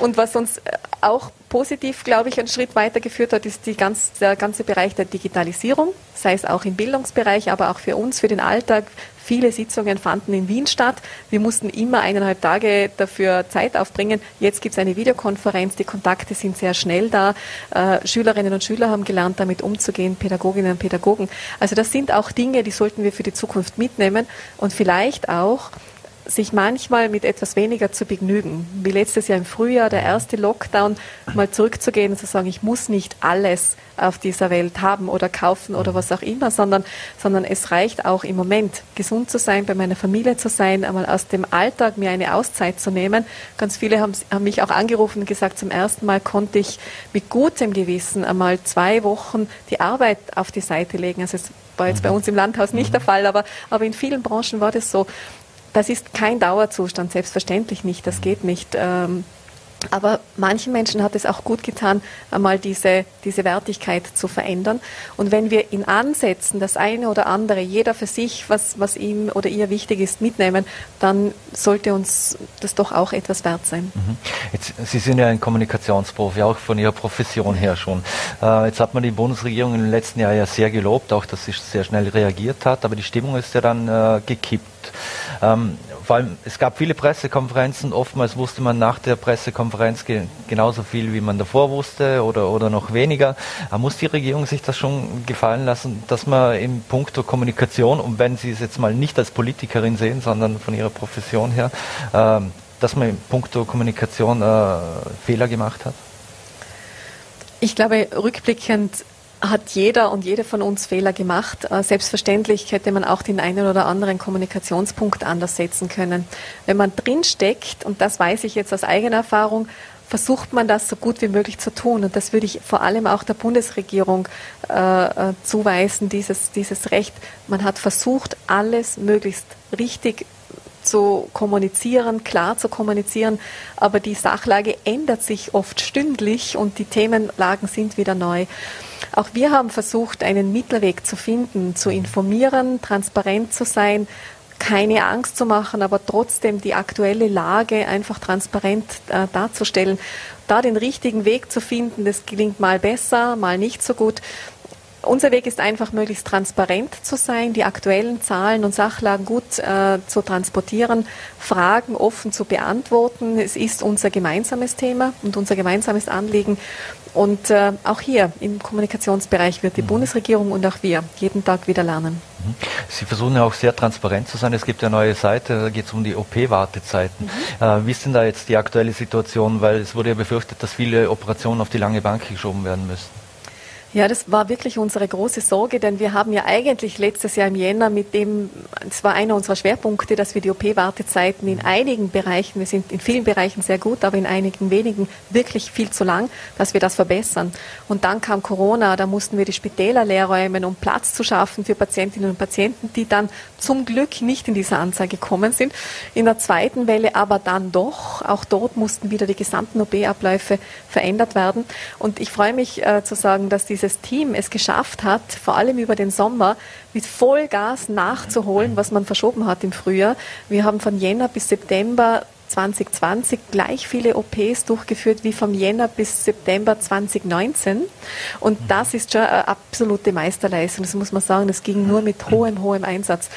Und was uns äh, auch positiv, glaube ich, einen Schritt weitergeführt hat, ist ganz, der ganze Bereich der Digitalisierung, sei es auch im Bildungsbereich, aber auch für uns, für den Alltag. Viele Sitzungen fanden in Wien statt. Wir mussten immer eineinhalb Tage dafür Zeit aufbringen. Jetzt gibt es eine Videokonferenz. Die Kontakte sind sehr schnell da. Äh, Schülerinnen und Schüler haben gelernt, damit umzugehen, Pädagoginnen und Pädagogen. Also das sind auch Dinge, die sollten wir für die Zukunft mitnehmen und vielleicht auch sich manchmal mit etwas weniger zu begnügen. Wie letztes Jahr im Frühjahr, der erste Lockdown, mal zurückzugehen und zu sagen, ich muss nicht alles auf dieser Welt haben oder kaufen oder was auch immer, sondern, sondern es reicht auch im Moment, gesund zu sein, bei meiner Familie zu sein, einmal aus dem Alltag mir eine Auszeit zu nehmen. Ganz viele haben, haben mich auch angerufen und gesagt, zum ersten Mal konnte ich mit gutem Gewissen einmal zwei Wochen die Arbeit auf die Seite legen. Also es war jetzt bei mhm. uns im Landhaus nicht der Fall, aber, aber in vielen Branchen war das so. Das ist kein Dauerzustand, selbstverständlich nicht, das geht nicht. Ähm, Aber manchen Menschen hat es auch gut getan, einmal diese, diese Wertigkeit zu verändern. Und wenn wir in Ansätzen das eine oder andere, jeder für sich, was, was ihm oder ihr wichtig ist, mitnehmen, dann sollte uns das doch auch etwas wert sein. Mhm.
Jetzt, Sie sind ja ein Kommunikationsprofi, auch von Ihrer Profession her schon. Äh, jetzt hat man die Bundesregierung im letzten Jahr ja sehr gelobt, auch dass sie sehr schnell reagiert hat, aber die Stimmung ist ja dann äh, gekippt. Ähm, vor allem, es gab viele Pressekonferenzen. Oftmals wusste man nach der Pressekonferenz ge genauso viel, wie man davor wusste oder, oder noch weniger. Aber muss die Regierung sich das schon gefallen lassen, dass man im Punkto Kommunikation, und wenn Sie es jetzt mal nicht als Politikerin sehen, sondern von Ihrer Profession her, äh, dass man im Punkto Kommunikation äh, Fehler gemacht hat?
Ich glaube, rückblickend hat jeder und jede von uns Fehler gemacht. Äh, selbstverständlich hätte man auch den einen oder anderen Kommunikationspunkt anders setzen können. Wenn man drinsteckt, und das weiß ich jetzt aus eigener Erfahrung, versucht man das so gut wie möglich zu tun. Und das würde ich vor allem auch der Bundesregierung äh, äh zuweisen, dieses, dieses Recht. Man hat versucht, alles möglichst richtig zu kommunizieren, klar zu kommunizieren, aber die Sachlage ändert sich oft stündlich und die Themenlagen sind wieder neu. Auch wir haben versucht, einen Mittelweg zu finden, zu informieren, transparent zu sein, keine Angst zu machen, aber trotzdem die aktuelle Lage einfach transparent äh, darzustellen. Da den richtigen Weg zu finden, das gelingt mal besser, mal nicht so gut. Unser Weg ist einfach, möglichst transparent zu sein, die aktuellen Zahlen und Sachlagen gut äh, zu transportieren, Fragen offen zu beantworten. Es ist unser gemeinsames Thema und unser gemeinsames Anliegen. Und äh, auch hier im Kommunikationsbereich wird die mhm. Bundesregierung und auch wir jeden Tag wieder lernen.
Mhm. Sie versuchen ja auch sehr transparent zu sein. Es gibt ja eine neue Seite, da geht es um die OP-Wartezeiten. Mhm. Äh, wie ist denn da jetzt die aktuelle Situation? Weil es wurde ja befürchtet, dass viele Operationen auf die lange Bank geschoben werden müssen.
Ja, das war wirklich unsere große Sorge, denn wir haben ja eigentlich letztes Jahr im Jänner mit dem, das war einer unserer Schwerpunkte, dass wir die OP-Wartezeiten in einigen Bereichen, wir sind in vielen Bereichen sehr gut, aber in einigen wenigen wirklich viel zu lang, dass wir das verbessern. Und dann kam Corona, da mussten wir die Spitäler leer räumen, um Platz zu schaffen für Patientinnen und Patienten, die dann zum Glück nicht in diese Anzahl gekommen sind. In der zweiten Welle aber dann doch, auch dort mussten wieder die gesamten OP-Abläufe verändert werden. Und ich freue mich äh, zu sagen, dass die dieses Team es geschafft hat, vor allem über den Sommer mit Vollgas nachzuholen, was man verschoben hat im Frühjahr. Wir haben von Jänner bis September 2020 gleich viele OPs durchgeführt wie vom Jänner bis September 2019. Und das ist schon eine absolute Meisterleistung. Das muss man sagen. Das ging nur mit hohem, hohem Einsatz.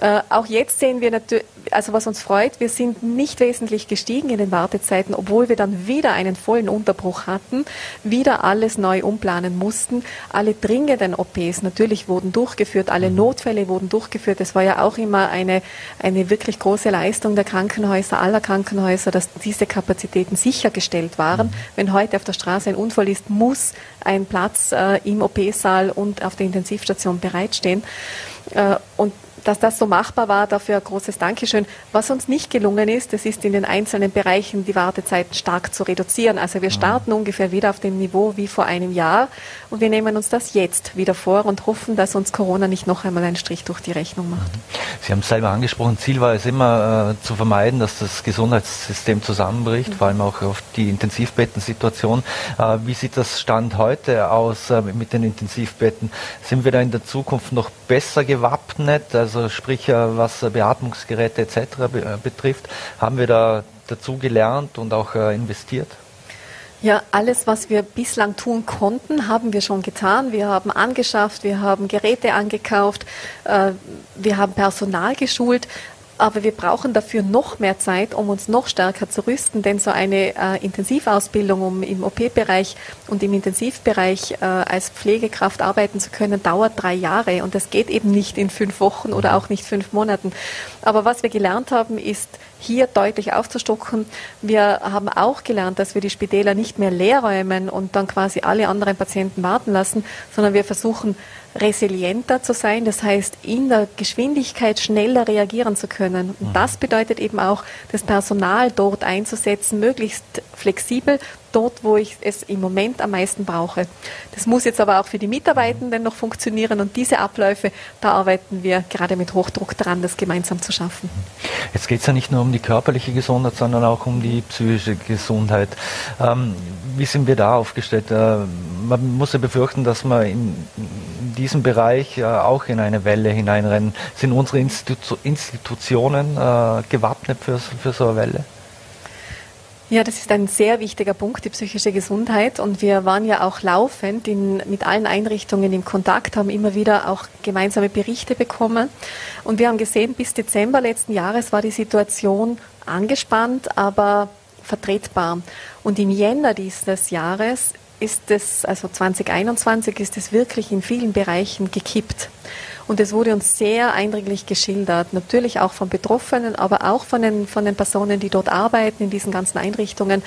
Äh, auch jetzt sehen wir natürlich, also was uns freut, wir sind nicht wesentlich gestiegen in den Wartezeiten, obwohl wir dann wieder einen vollen Unterbruch hatten, wieder alles neu umplanen mussten. Alle dringenden OPs natürlich wurden durchgeführt, alle mhm. Notfälle wurden durchgeführt. Es war ja auch immer eine, eine wirklich große Leistung der Krankenhäuser, aller Krankenhäuser, dass diese Kapazitäten sichergestellt waren. Mhm. Wenn heute auf der Straße ein Unfall ist, muss ein Platz äh, im OP-Saal und auf der Intensivstation bereitstehen. Äh, und dass das so machbar war, dafür ein großes Dankeschön. Was uns nicht gelungen ist, das ist in den einzelnen Bereichen die Wartezeiten stark zu reduzieren. Also wir mhm. starten ungefähr wieder auf dem Niveau wie vor einem Jahr und wir nehmen uns das jetzt wieder vor und hoffen, dass uns Corona nicht noch einmal einen Strich durch die Rechnung macht. Mhm.
Sie haben es selber angesprochen, Ziel war es immer äh, zu vermeiden, dass das Gesundheitssystem zusammenbricht, mhm. vor allem auch auf die Intensivbettensituation. Äh, wie sieht das Stand heute aus äh, mit den Intensivbetten? Sind wir da in der Zukunft noch besser gewappnet? Also also sprich was Beatmungsgeräte etc. Äh, betrifft, haben wir da dazu gelernt und auch äh, investiert?
Ja, alles, was wir bislang tun konnten, haben wir schon getan. Wir haben angeschafft, wir haben Geräte angekauft, äh, wir haben Personal geschult. Aber wir brauchen dafür noch mehr Zeit, um uns noch stärker zu rüsten, denn so eine äh, Intensivausbildung, um im OP-Bereich und im Intensivbereich äh, als Pflegekraft arbeiten zu können, dauert drei Jahre und das geht eben nicht in fünf Wochen oder auch nicht fünf Monaten. Aber was wir gelernt haben, ist, hier deutlich aufzustocken. Wir haben auch gelernt, dass wir die Spitäler nicht mehr leer räumen und dann quasi alle anderen Patienten warten lassen, sondern wir versuchen, resilienter zu sein, das heißt in der Geschwindigkeit schneller reagieren zu können. Und mhm. das bedeutet eben auch, das Personal dort einzusetzen, möglichst flexibel, dort, wo ich es im Moment am meisten brauche. Das muss jetzt aber auch für die Mitarbeitenden noch funktionieren und diese Abläufe, da arbeiten wir gerade mit Hochdruck daran, das gemeinsam zu schaffen.
Jetzt geht es ja nicht nur um die körperliche Gesundheit, sondern auch um die psychische Gesundheit. Ähm, wie sind wir da aufgestellt? Äh, man muss ja befürchten, dass wir in diesem Bereich äh, auch in eine Welle hineinrennen. Sind unsere Institu Institutionen äh, gewappnet für, für so eine Welle?
Ja, das ist ein sehr wichtiger Punkt, die psychische Gesundheit. Und wir waren ja auch laufend in, mit allen Einrichtungen im Kontakt, haben immer wieder auch gemeinsame Berichte bekommen. Und wir haben gesehen, bis Dezember letzten Jahres war die Situation angespannt, aber vertretbar. Und im Jänner dieses Jahres ist es, also 2021, ist es wirklich in vielen Bereichen gekippt. Und es wurde uns sehr eindringlich geschildert, natürlich auch von Betroffenen, aber auch von den, von den Personen, die dort arbeiten in diesen ganzen Einrichtungen.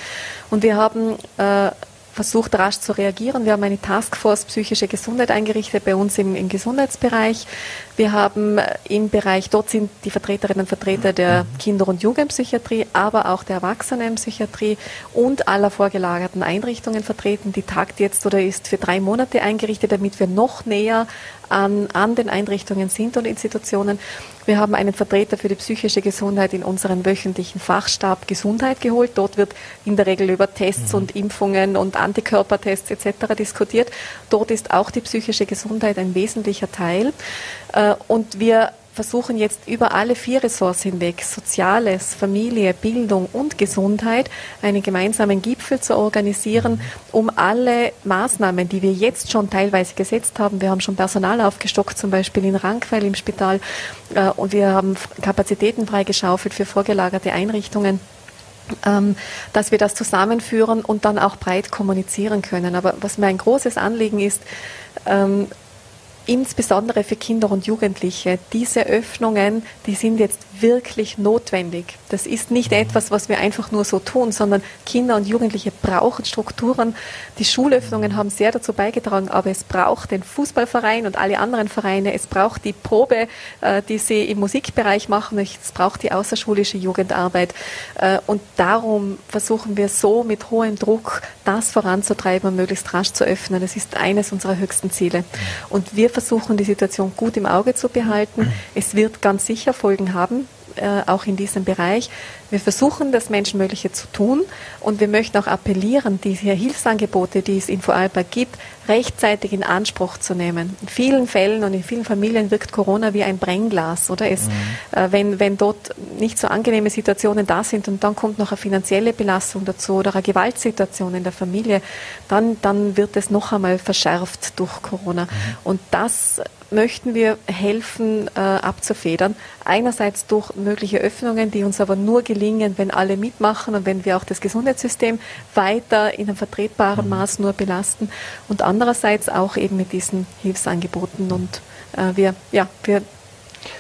Und wir haben äh, versucht, rasch zu reagieren. Wir haben eine Taskforce psychische Gesundheit eingerichtet bei uns im, im Gesundheitsbereich. Wir haben äh, im Bereich, dort sind die Vertreterinnen und Vertreter der Kinder- und Jugendpsychiatrie, aber auch der Erwachsenenpsychiatrie und aller vorgelagerten Einrichtungen vertreten. Die tagt jetzt oder ist für drei Monate eingerichtet, damit wir noch näher an, an den Einrichtungen sind und Institutionen. Wir haben einen Vertreter für die psychische Gesundheit in unseren wöchentlichen Fachstab Gesundheit geholt. Dort wird in der Regel über Tests mhm. und Impfungen und Antikörpertests etc. diskutiert. Dort ist auch die psychische Gesundheit ein wesentlicher Teil. Äh, und wir versuchen jetzt über alle vier Ressorts hinweg, Soziales, Familie, Bildung und Gesundheit, einen gemeinsamen Gipfel zu organisieren, um alle Maßnahmen, die wir jetzt schon teilweise gesetzt haben, wir haben schon Personal aufgestockt, zum Beispiel in Rankweil im Spital, äh, und wir haben Kapazitäten freigeschaufelt für vorgelagerte Einrichtungen ähm, dass wir das zusammenführen und dann auch breit kommunizieren können. Aber was mir ein großes Anliegen ist, ähm, insbesondere für Kinder und Jugendliche, diese Öffnungen, die sind jetzt wirklich notwendig. Das ist nicht etwas, was wir einfach nur so tun, sondern Kinder und Jugendliche brauchen Strukturen. Die Schulöffnungen haben sehr dazu beigetragen, aber es braucht den Fußballverein und alle anderen Vereine. Es braucht die Probe, äh, die sie im Musikbereich machen. Es braucht die außerschulische Jugendarbeit. Äh, und darum versuchen wir so mit hohem Druck das voranzutreiben und möglichst rasch zu öffnen. Das ist eines unserer höchsten Ziele. Und wir versuchen, die Situation gut im Auge zu behalten. Es wird ganz sicher Folgen haben äh, auch in diesem Bereich. Wir versuchen, das Menschenmögliche zu tun und wir möchten auch appellieren, diese Hilfsangebote, die es in Vorarlberg gibt, rechtzeitig in Anspruch zu nehmen. In vielen Fällen und in vielen Familien wirkt Corona wie ein Brennglas, oder? Es, mhm. äh, wenn, wenn dort nicht so angenehme Situationen da sind und dann kommt noch eine finanzielle Belastung dazu oder eine Gewaltsituation in der Familie, dann, dann wird es noch einmal verschärft durch Corona. Mhm. Und das möchten wir helfen äh, abzufedern. Einerseits durch mögliche Öffnungen, die uns aber nur gelingen, wenn alle mitmachen und wenn wir auch das Gesundheitssystem weiter in einem vertretbaren mhm. Maß nur belasten und andererseits auch eben mit diesen Hilfsangeboten und äh, wir, ja, wir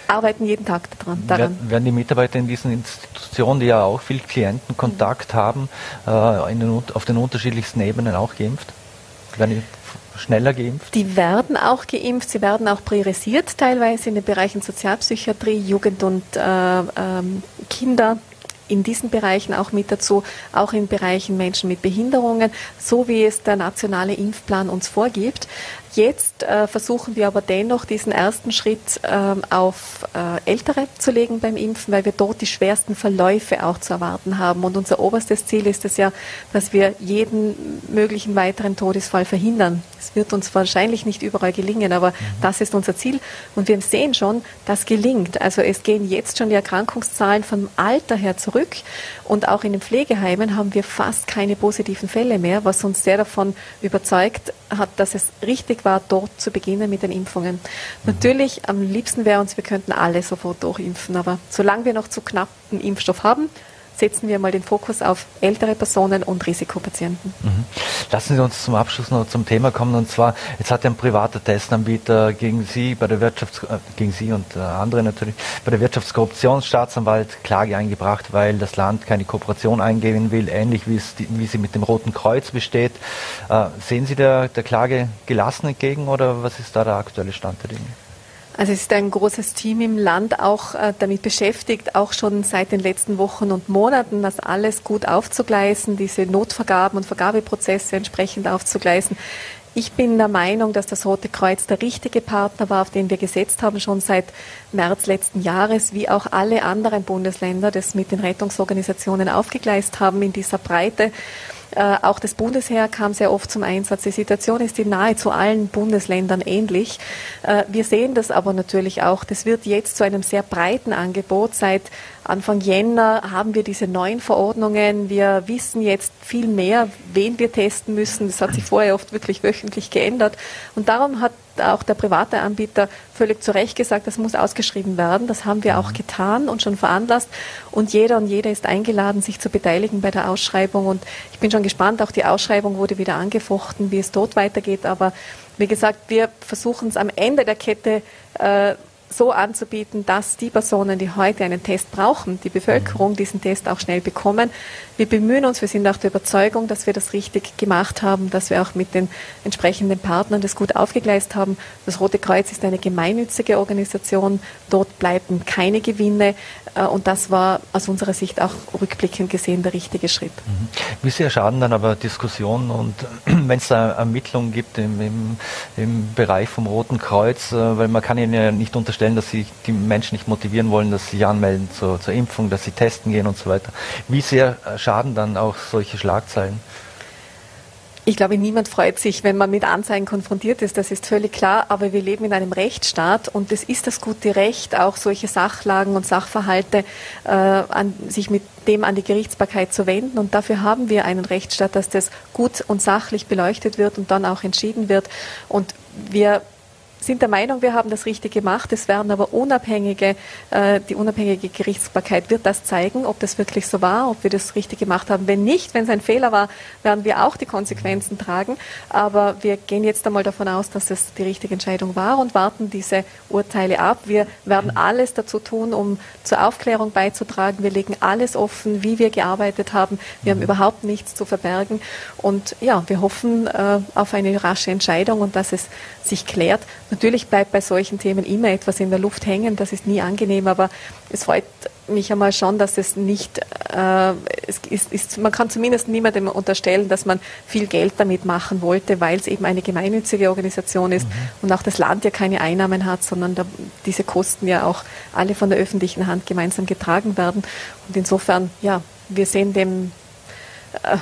arbeiten jeden Tag daran.
daran. Werden die Mitarbeiter in diesen Institutionen, die ja auch viel Klientenkontakt mhm. haben, äh, den, auf den unterschiedlichsten Ebenen auch geimpft? Werden die schneller geimpft?
Die werden auch geimpft. Sie werden auch priorisiert, teilweise in den Bereichen Sozialpsychiatrie, Jugend und äh, ähm, Kinder in diesen Bereichen auch mit dazu, auch in Bereichen Menschen mit Behinderungen, so wie es der nationale Impfplan uns vorgibt. Jetzt äh, versuchen wir aber dennoch diesen ersten Schritt ähm, auf äh, Ältere zu legen beim Impfen, weil wir dort die schwersten Verläufe auch zu erwarten haben. Und unser oberstes Ziel ist es ja, dass wir jeden möglichen weiteren Todesfall verhindern. Es wird uns wahrscheinlich nicht überall gelingen, aber mhm. das ist unser Ziel. Und wir sehen schon, das gelingt. Also es gehen jetzt schon die Erkrankungszahlen vom Alter her zurück. Und auch in den Pflegeheimen haben wir fast keine positiven Fälle mehr, was uns sehr davon überzeugt hat, dass es richtig war, dort zu beginnen mit den Impfungen. Mhm. Natürlich, am liebsten wäre uns, wir könnten alle sofort durchimpfen, aber solange wir noch zu knapp einen Impfstoff haben, setzen wir mal den Fokus auf ältere Personen und Risikopatienten. Mhm.
Lassen Sie uns zum Abschluss noch zum Thema kommen. Und zwar, jetzt hat ein privater Testanbieter gegen Sie, bei der Wirtschafts äh, gegen Sie und äh, andere natürlich, bei der Wirtschaftskorruptionsstaatsanwalt Klage eingebracht, weil das Land keine Kooperation eingehen will, ähnlich wie, es, wie sie mit dem Roten Kreuz besteht. Äh, sehen Sie der, der Klage gelassen entgegen oder was ist da der aktuelle Stand der Dinge?
Also es ist ein großes Team im Land auch äh, damit beschäftigt, auch schon seit den letzten Wochen und Monaten, das alles gut aufzugleisen, diese Notvergaben und Vergabeprozesse entsprechend aufzugleisen. Ich bin der Meinung, dass das Rote Kreuz der richtige Partner war, auf den wir gesetzt haben, schon seit März letzten Jahres, wie auch alle anderen Bundesländer das mit den Rettungsorganisationen aufgegleist haben in dieser Breite. Äh, auch das Bundesheer kam sehr oft zum Einsatz. Die Situation ist in nahezu allen Bundesländern ähnlich. Äh, wir sehen das aber natürlich auch. Das wird jetzt zu einem sehr breiten Angebot. Seit Anfang Jänner haben wir diese neuen Verordnungen. Wir wissen jetzt viel mehr, wen wir testen müssen. Das hat sich vorher oft wirklich wöchentlich geändert. Und darum hat auch der private Anbieter völlig zu Recht gesagt, das muss ausgeschrieben werden. Das haben wir auch mhm. getan und schon veranlasst. Und jeder und jede ist eingeladen, sich zu beteiligen bei der Ausschreibung. Und ich bin schon gespannt, auch die Ausschreibung wurde wieder angefochten, wie es dort weitergeht. Aber wie gesagt, wir versuchen es am Ende der Kette äh, so anzubieten, dass die Personen, die heute einen Test brauchen, die Bevölkerung diesen Test auch schnell bekommen. Wir bemühen uns, wir sind auch der Überzeugung, dass wir das richtig gemacht haben, dass wir auch mit den entsprechenden Partnern das gut aufgegleist haben. Das Rote Kreuz ist eine gemeinnützige Organisation, dort bleiben keine Gewinne und das war aus unserer Sicht auch rückblickend gesehen der richtige Schritt. Mhm.
Wie sehr schaden dann aber Diskussionen und wenn es da Ermittlungen gibt im, im, im Bereich vom Roten Kreuz, äh, weil man kann ihnen ja nicht unterstellen, stellen, dass sie die Menschen nicht motivieren wollen, dass sie sich anmelden zur, zur Impfung, dass sie testen gehen und so weiter. Wie sehr schaden dann auch solche Schlagzeilen?
Ich glaube, niemand freut sich, wenn man mit Anzeigen konfrontiert ist, das ist völlig klar, aber wir leben in einem Rechtsstaat und es ist das gute Recht, auch solche Sachlagen und Sachverhalte äh, an, sich mit dem an die Gerichtsbarkeit zu wenden. Und dafür haben wir einen Rechtsstaat, dass das gut und sachlich beleuchtet wird und dann auch entschieden wird. Und wir sind der Meinung, wir haben das richtig gemacht. Es werden aber unabhängige, äh, die unabhängige Gerichtsbarkeit wird das zeigen, ob das wirklich so war, ob wir das richtig gemacht haben. Wenn nicht, wenn es ein Fehler war, werden wir auch die Konsequenzen tragen. Aber wir gehen jetzt einmal davon aus, dass es die richtige Entscheidung war und warten diese Urteile ab. Wir werden alles dazu tun, um zur Aufklärung beizutragen. Wir legen alles offen, wie wir gearbeitet haben. Wir haben überhaupt nichts zu verbergen. Und ja, wir hoffen äh, auf eine rasche Entscheidung und dass es sich klärt. Natürlich bleibt bei solchen Themen immer etwas in der Luft hängen, das ist nie angenehm, aber es freut mich einmal schon, dass es nicht, äh, es ist, ist, man kann zumindest niemandem unterstellen, dass man viel Geld damit machen wollte, weil es eben eine gemeinnützige Organisation ist mhm. und auch das Land ja keine Einnahmen hat, sondern da, diese Kosten ja auch alle von der öffentlichen Hand gemeinsam getragen werden. Und insofern, ja, wir sehen dem äh,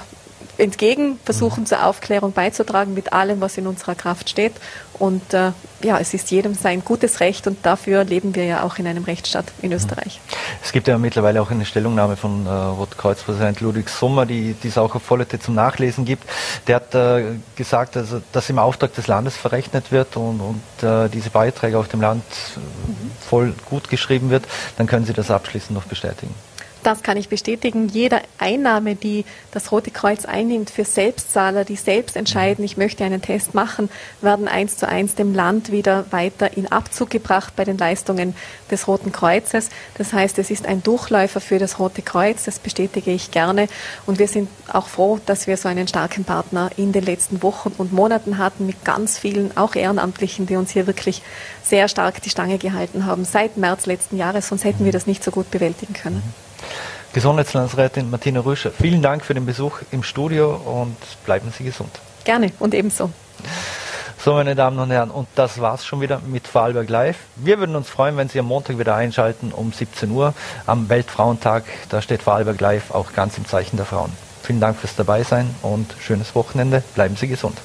entgegen, versuchen zur Aufklärung beizutragen mit allem, was in unserer Kraft steht. Und äh, ja, es ist jedem sein gutes Recht und dafür leben wir ja auch in einem Rechtsstaat in Österreich.
Es gibt ja mittlerweile auch eine Stellungnahme von äh, Rotkreuz-Präsident Ludwig Sommer, die, es auch auf Vollete zum Nachlesen gibt. Der hat äh, gesagt, also, dass im Auftrag des Landes verrechnet wird und, und äh, diese Beiträge auf dem Land mhm. voll gut geschrieben wird. Dann können Sie das abschließend noch bestätigen.
Das kann ich bestätigen. Jede Einnahme, die das Rote Kreuz einnimmt für Selbstzahler, die selbst entscheiden, ich möchte einen Test machen, werden eins zu eins dem Land wieder weiter in Abzug gebracht bei den Leistungen des Roten Kreuzes. Das heißt, es ist ein Durchläufer für das Rote Kreuz. Das bestätige ich gerne. Und wir sind auch froh, dass wir so einen starken Partner in den letzten Wochen und Monaten hatten mit ganz vielen, auch Ehrenamtlichen, die uns hier wirklich sehr stark die Stange gehalten haben seit März letzten Jahres. Sonst hätten wir das nicht so gut bewältigen können.
Gesundheitslandsrätin Martina Rüscher, vielen Dank für den Besuch im Studio und bleiben Sie gesund.
Gerne und ebenso.
So, meine Damen und Herren, und das war's schon wieder mit Vorarlberg Live. Wir würden uns freuen, wenn Sie am Montag wieder einschalten um 17 Uhr am Weltfrauentag. Da steht Vorarlberg Live auch ganz im Zeichen der Frauen. Vielen Dank fürs Dabeisein und schönes Wochenende. Bleiben Sie gesund.